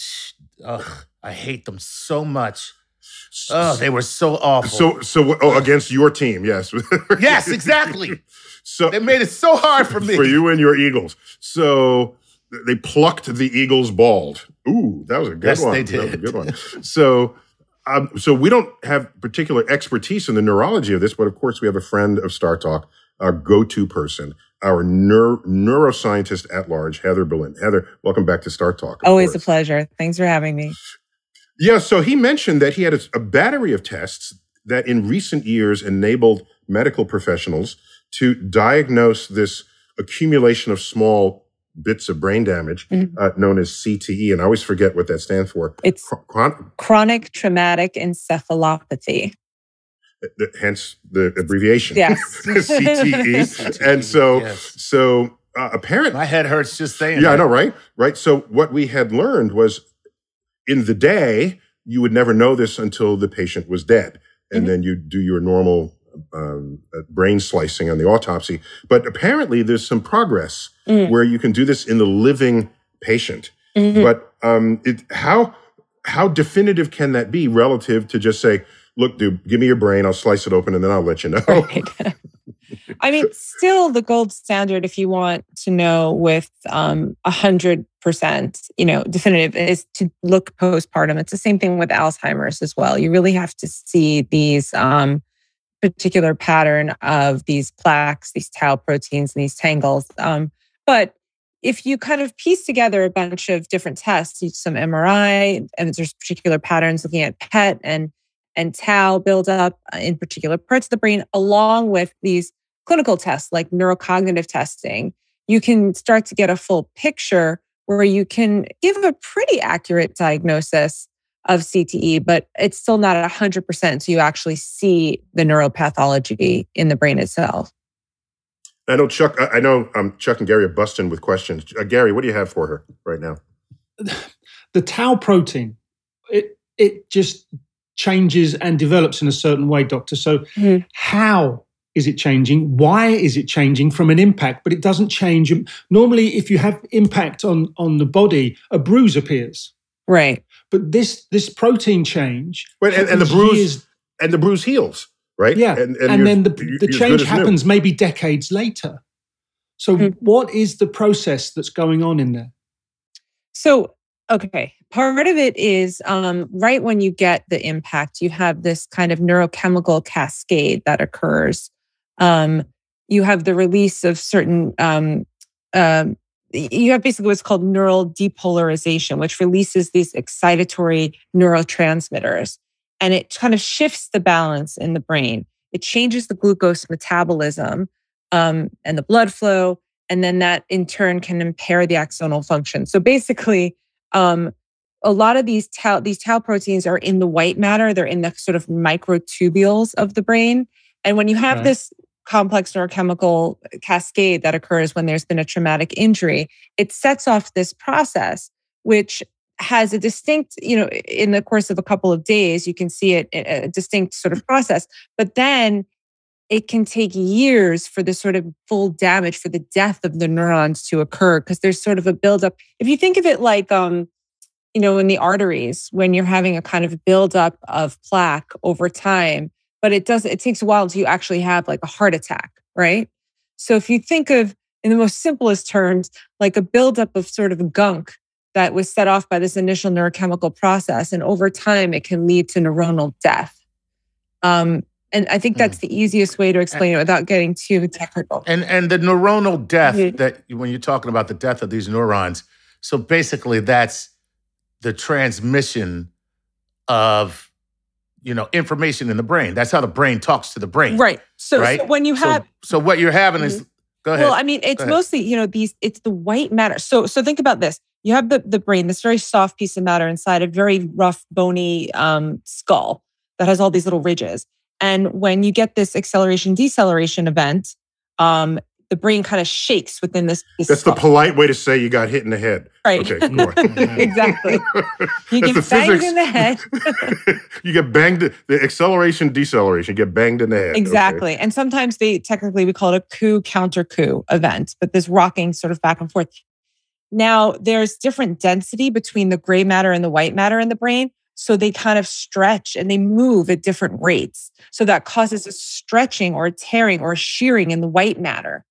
Ugh, I hate them so much. Oh, they were so awful. so so oh, against your team, yes. yes, exactly. So They made it so hard for me. for you and your Eagles. So they plucked the Eagles bald. Ooh, that was a good Yes, one. they That was a did. good one. So, um, so we don't have particular expertise in the neurology of this, but of course we have a friend of Star Talk, our go-to person, our neur- neuroscientist at large, Heather Berlin. Heather, welcome back to Star Talk. of Always a pleasure. Thanks for having me. Yeah, so he mentioned that he had a, a battery of tests that in recent years enabled medical professionals to diagnose this accumulation of small bits of brain damage Mhm. uh, known as CTE. And I always forget what that stands for. It's Chron- chron- chronic traumatic encephalopathy. th- hence the abbreviation. Yes. CTE. And so, Yes. so uh, apparently, My head hurts just saying. yeah, I know, right? Right. So what we had learned was in the day, you would never know this until the patient was dead. And Mhm. then you do your normal um, uh, brain slicing on the autopsy. But apparently there's some progress Mm. where you can do this in the living patient. Mhm. But um, it, how, how definitive can that be relative to just say, look, dude, give me your brain, I'll slice it open and then I'll let you know. Right. I mean, still the gold standard, if you want to know with um, a hundred percent, you know, definitive is to look postpartum. It's the same thing with Alzheimer's as well. You really have to see these um, particular pattern of these plaques, these tau proteins, and these tangles. Um, but if you kind of piece together a bunch of different tests, some MRI, and there's particular patterns looking at PET and and tau buildup in particular parts of the brain, along with these clinical tests like neurocognitive testing, you can start to get a full picture where you can give a pretty accurate diagnosis of CTE, but it's still not at 100% until you actually see the neuropathology in the brain itself. I know Chuck. I I know um, Chuck and Gary are busting with questions. Uh, Gary, what do you have for her right now? the tau protein, it it just changes and develops in a certain way, doctor. So Mhm. how is it changing? Why is it changing from an impact? But it doesn't change. Normally, if you have impact on on the body, a bruise appears. Right. But this this protein change, Wait, and, and the bruise years- and the bruise heals, right? yeah, and, you're- then the the you're as good change as new. happens maybe decades later. So, Mhm. what is the process that's going on in there? So, okay, part of it is um, right when you get the impact, you have this kind of neurochemical cascade that occurs. Um, you have the release of certain, um, um, you have basically what's called neural depolarization, which releases these excitatory neurotransmitters and it kind of shifts the balance in the brain. It changes the glucose metabolism um, and the blood flow and then that in turn can impair the axonal function. So basically, um, a lot of these tau these tau proteins are in the white matter. They're in the sort of microtubules of the brain, and when you have Okay. this complex neurochemical cascade that occurs when there's been a traumatic injury, it sets off this process, which has a distinct, you know, in the course of a couple of days, you can see it a distinct sort of process, but then it can take years for the sort of full damage for the death of the neurons to occur because there's sort of a buildup. If you think of it like, um, you know, in the arteries, when you're having a kind of buildup of plaque over time, but it does, it takes a while until you actually have like a heart attack, right? So if you think of, in the most simplest terms, like a buildup of sort of gunk that was set off by this initial neurochemical process, and over time it can lead to neuronal death. Um, and I think that's the easiest way to explain it without getting too technical. And and the neuronal death Mhm. that when you're talking about the death of these neurons, so basically that's the transmission of you know information in the brain. That's how the brain talks to the brain. Right. So, Right? so when you have so what you're having is go ahead. Well, I mean, it's mostly, you know, these it's the white matter. So so think about this. You have the the brain, this very soft piece of matter inside a very rough, bony um, skull. that has all these little ridges. And when you get this acceleration deceleration event, um, the brain kind of shakes within this. this That's the polite way to say you got hit in the head. Right. Okay, exactly. You That's get banged physics. in the head. you get banged. The acceleration, deceleration. You get banged in the head. Okay. Exactly. And sometimes they technically we call it a coup counter coup event, but this rocking sort of back and forth. Now there's different density between the gray matter and the white matter in the brain. So they kind of stretch and they move at different rates. So that causes a stretching or a tearing or a shearing in the white matter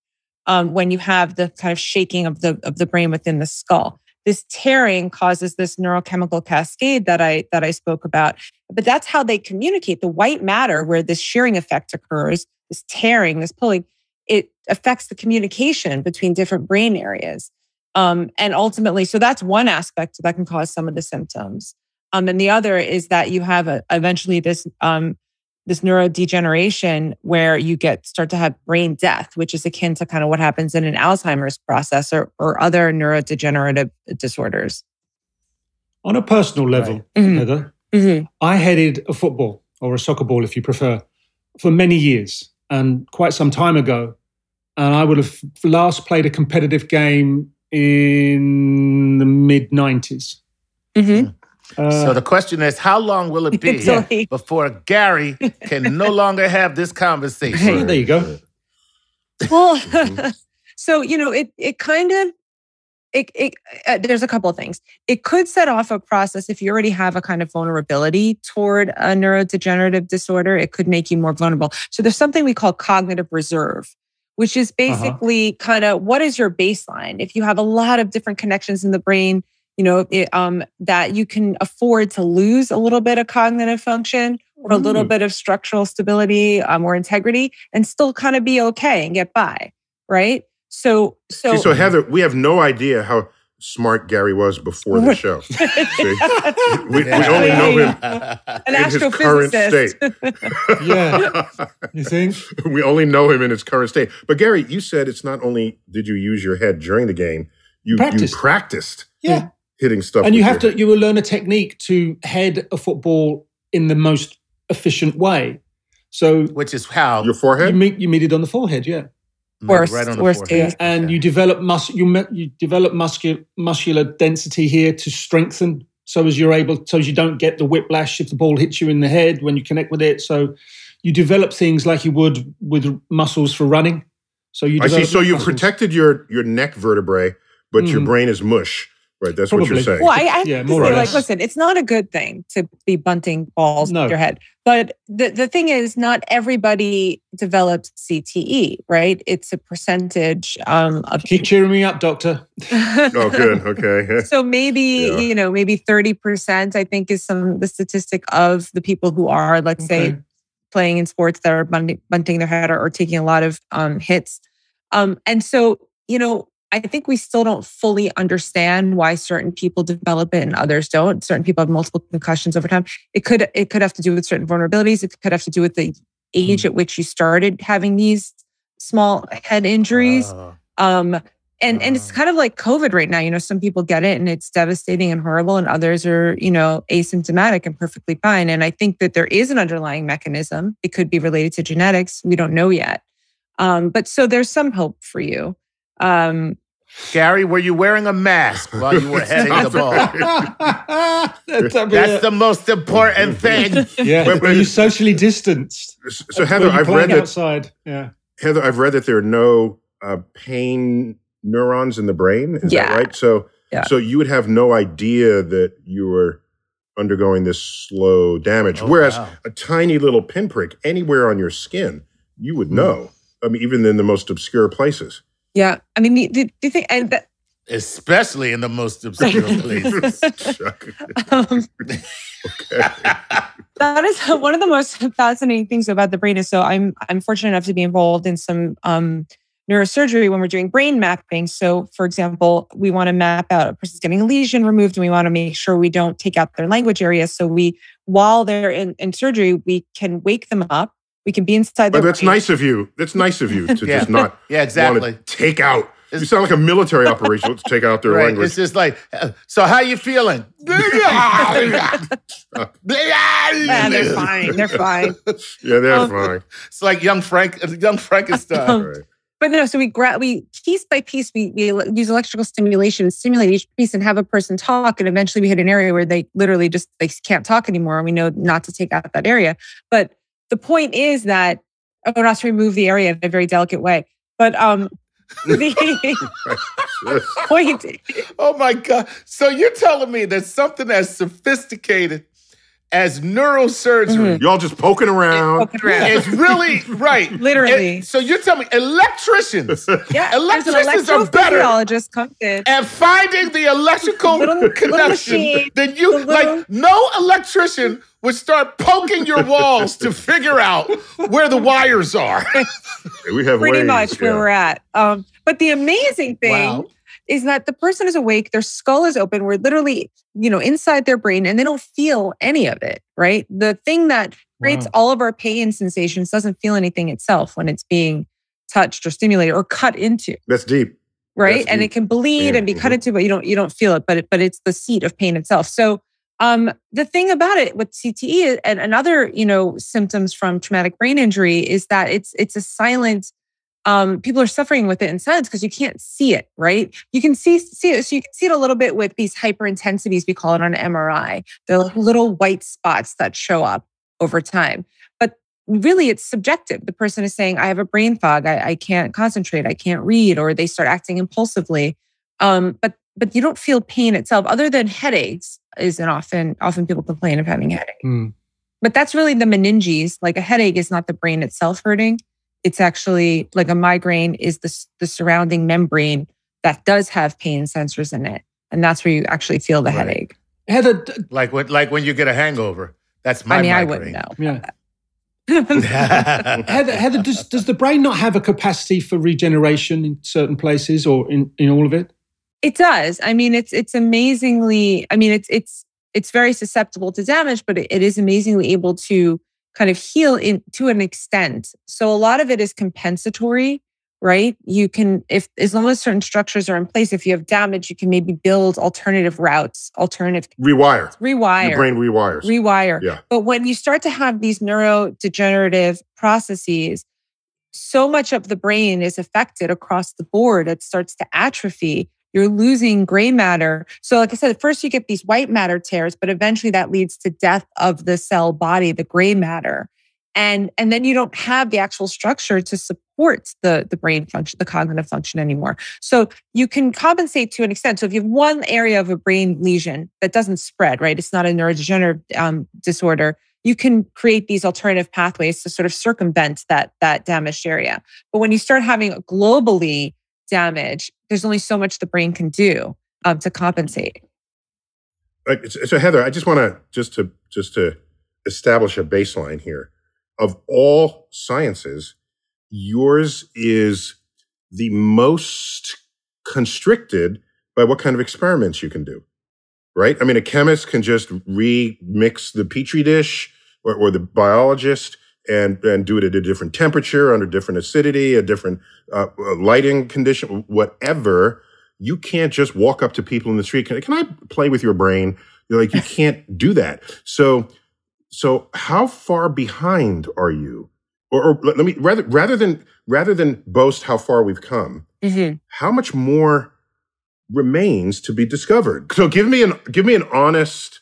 um, when you have the kind of shaking of the of the brain within the skull. This tearing causes this neurochemical cascade that I that I spoke about. But that's how they communicate. The white matter, where this shearing effect occurs, this tearing, this pulling, it affects the communication between different brain areas. Um, and ultimately, so that's one aspect that can cause some of the symptoms. Um, and the other is that you have a, eventually this um, this neurodegeneration where you get start to have brain death, which is akin to kind of what happens in an Alzheimer's process or, or other neurodegenerative disorders. On a personal level, Mhm. Heather, Mhm. I headed a football or a soccer ball, if you prefer, for many years and quite some time ago. And I would have last played a competitive game in the mid 90s. Mhm. Uh, so the question is, how long will it be Until he- before Gary can no longer have this conversation? there you go. Well, so you know, it it kind of it, it uh, there's a couple of things. It could set off a process if you already have a kind of vulnerability toward a neurodegenerative disorder. It could make you more vulnerable. So there's something we call cognitive reserve, which is basically kind of what is your baseline. If you have a lot of different connections in the brain, you know, it, um, that you can afford to lose a little bit of cognitive function or a little Mm. bit of structural stability um, or integrity and still kind of be okay and get by, right? So, so, See, so Heather, we have no idea how smart Gary was before the show. See? We, we only know him an in his current astrophysicist. state. Yeah. You think? we only know him in his current state. But Gary, you said it's not only did you use your head during the game, you Practiced. you practiced Yeah. Hitting stuff. and you have your to, you will learn a technique to head a football in the most efficient way. So Which is how head. your you forehead. meet, you meet it on the forehead, yeah. Worst- right on the worst forehead. case. and Okay. you develop mus you you develop muscular muscular density here to strengthen so as you're able so as you don't get the whiplash if the ball hits you in the head when you connect with it so you develop things like you would with muscles for running so you. I see. So you've muscles. protected your your neck vertebrae, but your Mm. brain is mush. Right. That's what you're saying. Well, I, I have Yeah, to more say, like, listen, it's not a good thing to be bunting balls No. with your head. But the, the thing is, not everybody develops CTE, right? It's a percentage um, of keep cheering me up doctor oh, good. Okay. so maybe Yeah. you know maybe 30% i think is some the statistic of the people who are let's say playing in sports that are bunting, bunting their head or, or taking a lot of um, hits um, and so you know i think we still don't fully understand why certain people develop it and others don't certain people have multiple concussions over time it could it could have to do with certain vulnerabilities it could have to do with the age at which you started having these small head injuries Oh. um, and and it's kind of like COVID right now. You know, some people get it and it's devastating and horrible, and others are, you know, asymptomatic and perfectly fine. And I think that there is an underlying mechanism. It could be related to genetics. We don't know yet. Um, but so there's some hope for you. Um, Gary, were you wearing a mask while you were heading the ball? That's, That's the most important thing. yeah But- were you socially distanced So Heather, I've read playing that yeah Heather, I've read that there are no uh, pain neurons in the brain. Is Yeah. that right? So, Yeah. so you would have no idea that you were undergoing this slow damage. Oh, Whereas wow. a tiny little pinprick anywhere on your skin, you Hmm. would know. I mean, even in the most obscure places. Yeah, I mean, do, the, the thing, and that, Especially in the most obscure places. um, that is one of the most fascinating things about the brain is so i'm i'm fortunate enough to be involved in some um, neurosurgery when we're doing brain mapping. So for example we want to map out a person's getting a lesion removed and we want to make sure we don't take out their language area so we while they're in, in surgery we can wake them up we can be inside But their that's brain. nice of you. That's nice of you to Yeah. just not Yeah, want exactly. to take out You sound like a military operation. Let's take out their Right. language. It's just like, uh, so how you feeling? Yeah, they're fine. They're fine. yeah, they're Um, fine. It's like young Frank, young Frankenstein. Um, Right. But no, so we gra- we piece by piece we, we use electrical stimulation, and stimulate each piece, and have a person talk, and eventually we hit an area where they literally just they can't talk anymore, and we know not to take out that area. But the point is that oh, not to remove the area in a very delicate way, but um, the point Oh my God. So you're telling me that something as sophisticated as neurosurgery Y'all just poking around. Poking around. is really right. Literally. And so you're telling me electricians yeah, there's an Electricians are better. electrophysiologist comes in. and finding the electrical Little- little connection machine, then you little- like no electrician would start poking your walls to figure out where the wires are. we have pretty ways, much where we're at. Um, but the amazing thing Wow. Is that the person is awake, their skull is open, we're literally, you know, inside their brain and they don't feel any of it, right? The thing that creates all of our pain sensations doesn't feel anything itself when it's being touched or stimulated or cut into, That's deep. right? That's and deep. it can bleed Yeah, and be cut mhm. into, but you don't you don't feel it, but it, but it's the seat of pain itself. So um, the thing about it with CTE and, and other, you know, symptoms from traumatic brain injury is that it's it's a silent. Um, people are suffering with it in silence because you can't see it, right? You can see see it, so you can see it a little bit with these hyperintensities we call it on MRI. They're like little white spots that show up over time, but really it's subjective. The person is saying, "I have a brain fog. I, I can't concentrate. I can't read," or they start acting impulsively. Um, but but you don't feel pain itself, other than headaches. Is an often often people complain of having headache. Hmm. But that's really the meninges. Like a headache is not the brain itself hurting. It's actually like a migraine is the, the surrounding membrane that does have pain sensors in it. And that's where you actually feel the Right. headache. Heather, d- like when like when you get a hangover. That's my I mean, I migraine. wouldn't know. yeah. Heather, Heather does, does the brain not have a capacity for regeneration in certain places or in, in all of it? It does. I mean, it's it's amazingly. I mean, it's it's it's very susceptible to damage, but it, it is amazingly able to kind of heal in to an extent. So a lot of it is compensatory, right? You can, if as long as certain structures are in place, if you have damage, you can maybe build alternative routes, alternative Rewire. rewire, Your brain rewires. rewire. Yeah. But when you start to have these neurodegenerative processes, so much of the brain is affected across the board. It starts to atrophy. You're losing gray matter. So, like I said, first you get these white matter tears, but eventually that leads to death of the cell body, the gray matter. And, and then you don't have the actual structure to support the, the brain function, the cognitive function anymore. So you can compensate to an extent. So if you have one area of a brain lesion that doesn't spread, right? It's not a neurodegenerative um, disorder. You can create these alternative pathways to sort of circumvent that that damaged area. But when you start having globally damage, there's only so much the brain can do um, to compensate. So Heather, I just want to just to just to establish a baseline here. Of all sciences, yours is the most constricted by what kind of experiments you can do. Right? I mean, a chemist can just remix the petri dish or, or the biologist and, and do it at a different temperature, under different acidity, a different uh, lighting condition, whatever. You can't just walk up to people in the street. Can, can I play with your brain? You're like, you can't do that. So, so how far behind are you? Or, or let me rather rather than rather than boast how far we've come, how much more remains to be discovered? So give me an give me an honest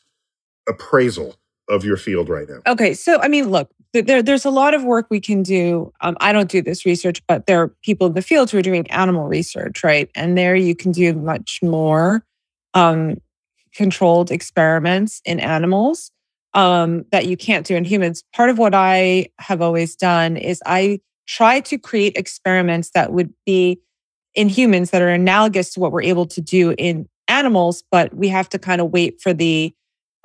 appraisal of your field right now. Okay, so I mean, look, there, there's a lot of work we can do. Um, I don't do this research, but there are people in the field who are doing animal research, right? And there you can do much more um, controlled experiments in animals um, that you can't do in humans. Part of what I have always done is I try to create experiments that would be in humans that are analogous to what we're able to do in animals, but we have to kind of wait for the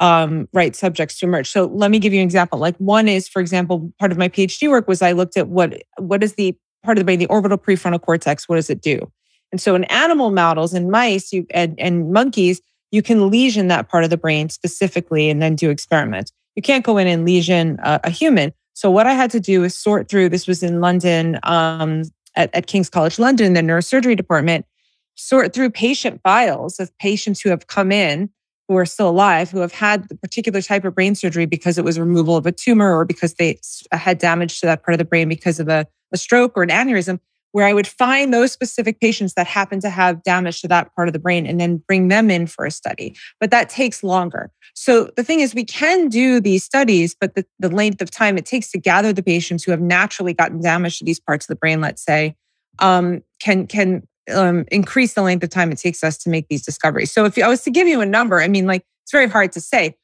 um, right subjects to emerge. So let me give you an example. Like one is, for example, part of my PhD work was I looked at what what is the part of the brain, the orbital prefrontal cortex. What does it do? And so in animal models, in mice, you and, and monkeys, you can lesion that part of the brain specifically, and then do experiments. You can't go in and lesion a, a human. So what I had to do is sort through. This was in London, um, at, at King's College London, the neurosurgery department, sort through patient files of patients who have come in who are still alive who have had the particular type of brain surgery because it was removal of a tumor or because they had damage to that part of the brain because of a, a stroke or an aneurysm where I would find those specific patients that happen to have damage to that part of the brain and then bring them in for a study. But that takes longer. So the thing is, we can do these studies, but the, the length of time it takes to gather the patients who have naturally gotten damage to these parts of the brain, let's say, um, can can um, increase the length of time it takes us to make these discoveries. So if I was to give you a number, I mean, like it's very hard to say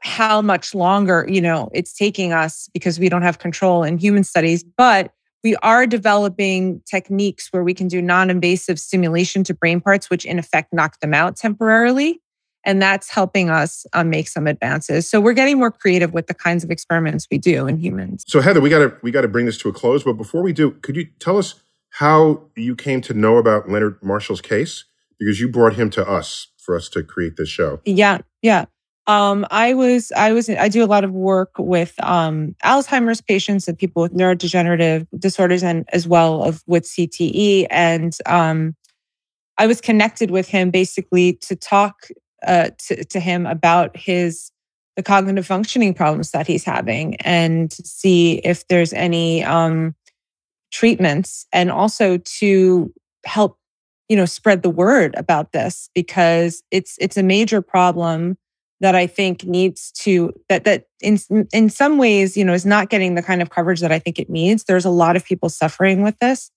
how much longer you know it's taking us because we don't have control in human studies, but we are developing techniques where we can do non-invasive stimulation to brain parts, which in effect knock them out temporarily. And that's helping us um, make some advances. So we're getting more creative with the kinds of experiments we do in humans. So Heather, we got to we got to bring this to a close. But before we do, could you tell us how you came to know about Leonard Marshall's case? Because you brought him to us for us to create this show. Yeah, yeah. Um, I was, I was, I do a lot of work with um, Alzheimer's patients and people with neurodegenerative disorders, and as well of with CTE. And um, I was connected with him basically to talk uh, to, to him about his the cognitive functioning problems that he's having, and see if there's any um, treatments, and also to help you know spread the word about this because it's it's a major problem that I think needs to that that in in some ways, you know, is not getting the kind of coverage that I think it needs. There's a lot of people suffering with this,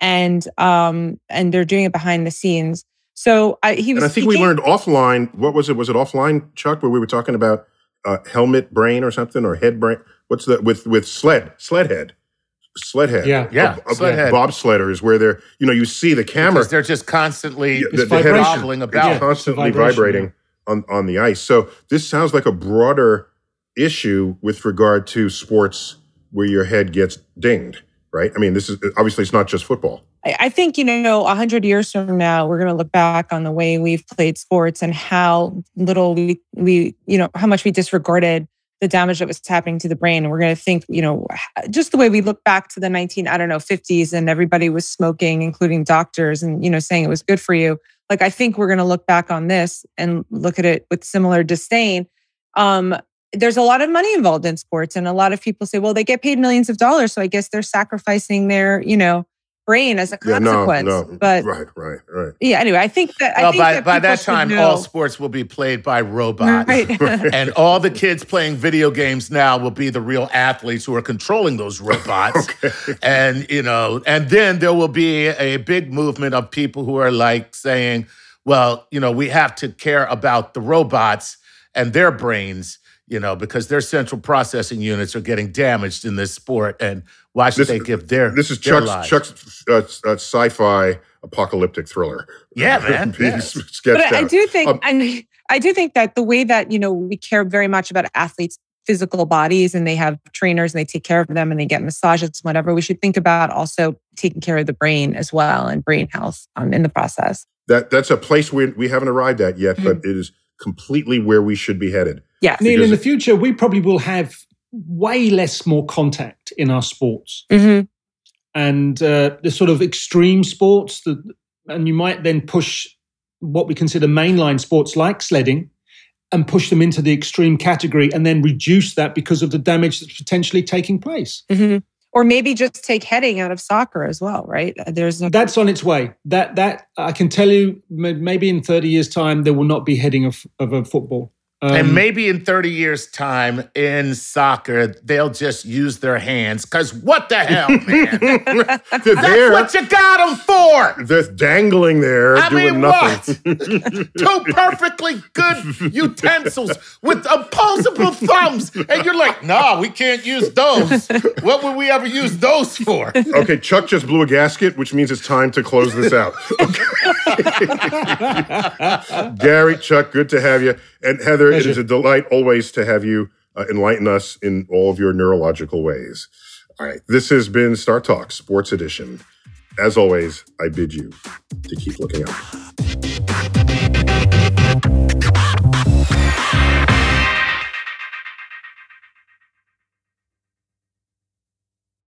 and um, and they're doing it behind the scenes. So I, he was. And I think we learned offline. What was it? Was it offline, Chuck, where we were talking about uh, helmet brain or something or head brain? What's that with with sled sledhead? Sledhead, yeah, yeah, uh, sledhead. is where they're you know you see the camera, because they're just constantly Yeah, the, the head- wobbling about. it's constantly vibration, vibrating on, on the ice. So this sounds like a broader issue with regard to sports where your head gets dinged, right? I mean, this is obviously it's not just football. I I think, you know, a hundred years from now, we're going to look back on the way we've played sports and how little we, we, you know, how much we disregarded the damage that was happening to the brain. And we're going to think, you know, just the way we look back to the 19, I don't know, 50s and everybody was smoking, including doctors and, you know, saying it was good for you. Like, I think we're going to look back on this and look at it with similar disdain. Um, there's a lot of money involved in sports and a lot of people say well they get paid millions of dollars so i guess they're sacrificing their you know brain as a Yeah, no, consequence no, but right, right, right. yeah anyway i think that i Well, think by, that by that time, know- all sports will be played by robots. Right. and all the kids playing video games now will be the real athletes who are controlling those robots. And, you know, and then there will be a big movement of people who are like saying, well, you know, we have to care about the robots and their brains, you know, because their central processing units are getting damaged in this sport. And why should This- they give their This is their Chuck's lives? Chuck's uh, uh, sci-fi apocalyptic thriller. Yeah, man, Being yes. sketched but I out. do think, Um, and I do think that the way that you know we care very much about athletes' physical bodies, and they have trainers and they take care of them, and they get massages, whatever. We should think about also taking care of the brain as well and brain health um, in the process. that that's a place we we haven't arrived at yet, Mm-hmm. but it is completely where we should be headed. Yes. Neil, Because in the future, we probably will have way less more contact in our sports Mhm. and uh, the sort of extreme sports that, and you might then push what we consider mainline sports like sledding and push them into the extreme category and then reduce that because of the damage that's potentially taking place. Mhm. Or maybe just take heading out of soccer as well, right? Uh, There's no, That's on its way. That that I can tell you, maybe in thirty years' time, there will not be heading of, of a football. Um, and maybe in 30 years' time in soccer, they'll just use their hands. Because what the hell, man? That's there. what you got them for. They're dangling there, I doing mean, nothing. Two perfectly good utensils with opposable thumbs. And you're like, nah, we can't use those. What would we ever use those for? okay, Chuck just blew a gasket, which means it's time to close this out. Okay. Gary, Chuck, good to have you. And Heather, it Pleasure. is a delight always to have you uh, enlighten us in all of your neurological ways. All right, this has been StarTalk Sports Edition. As always, I bid you to keep looking up.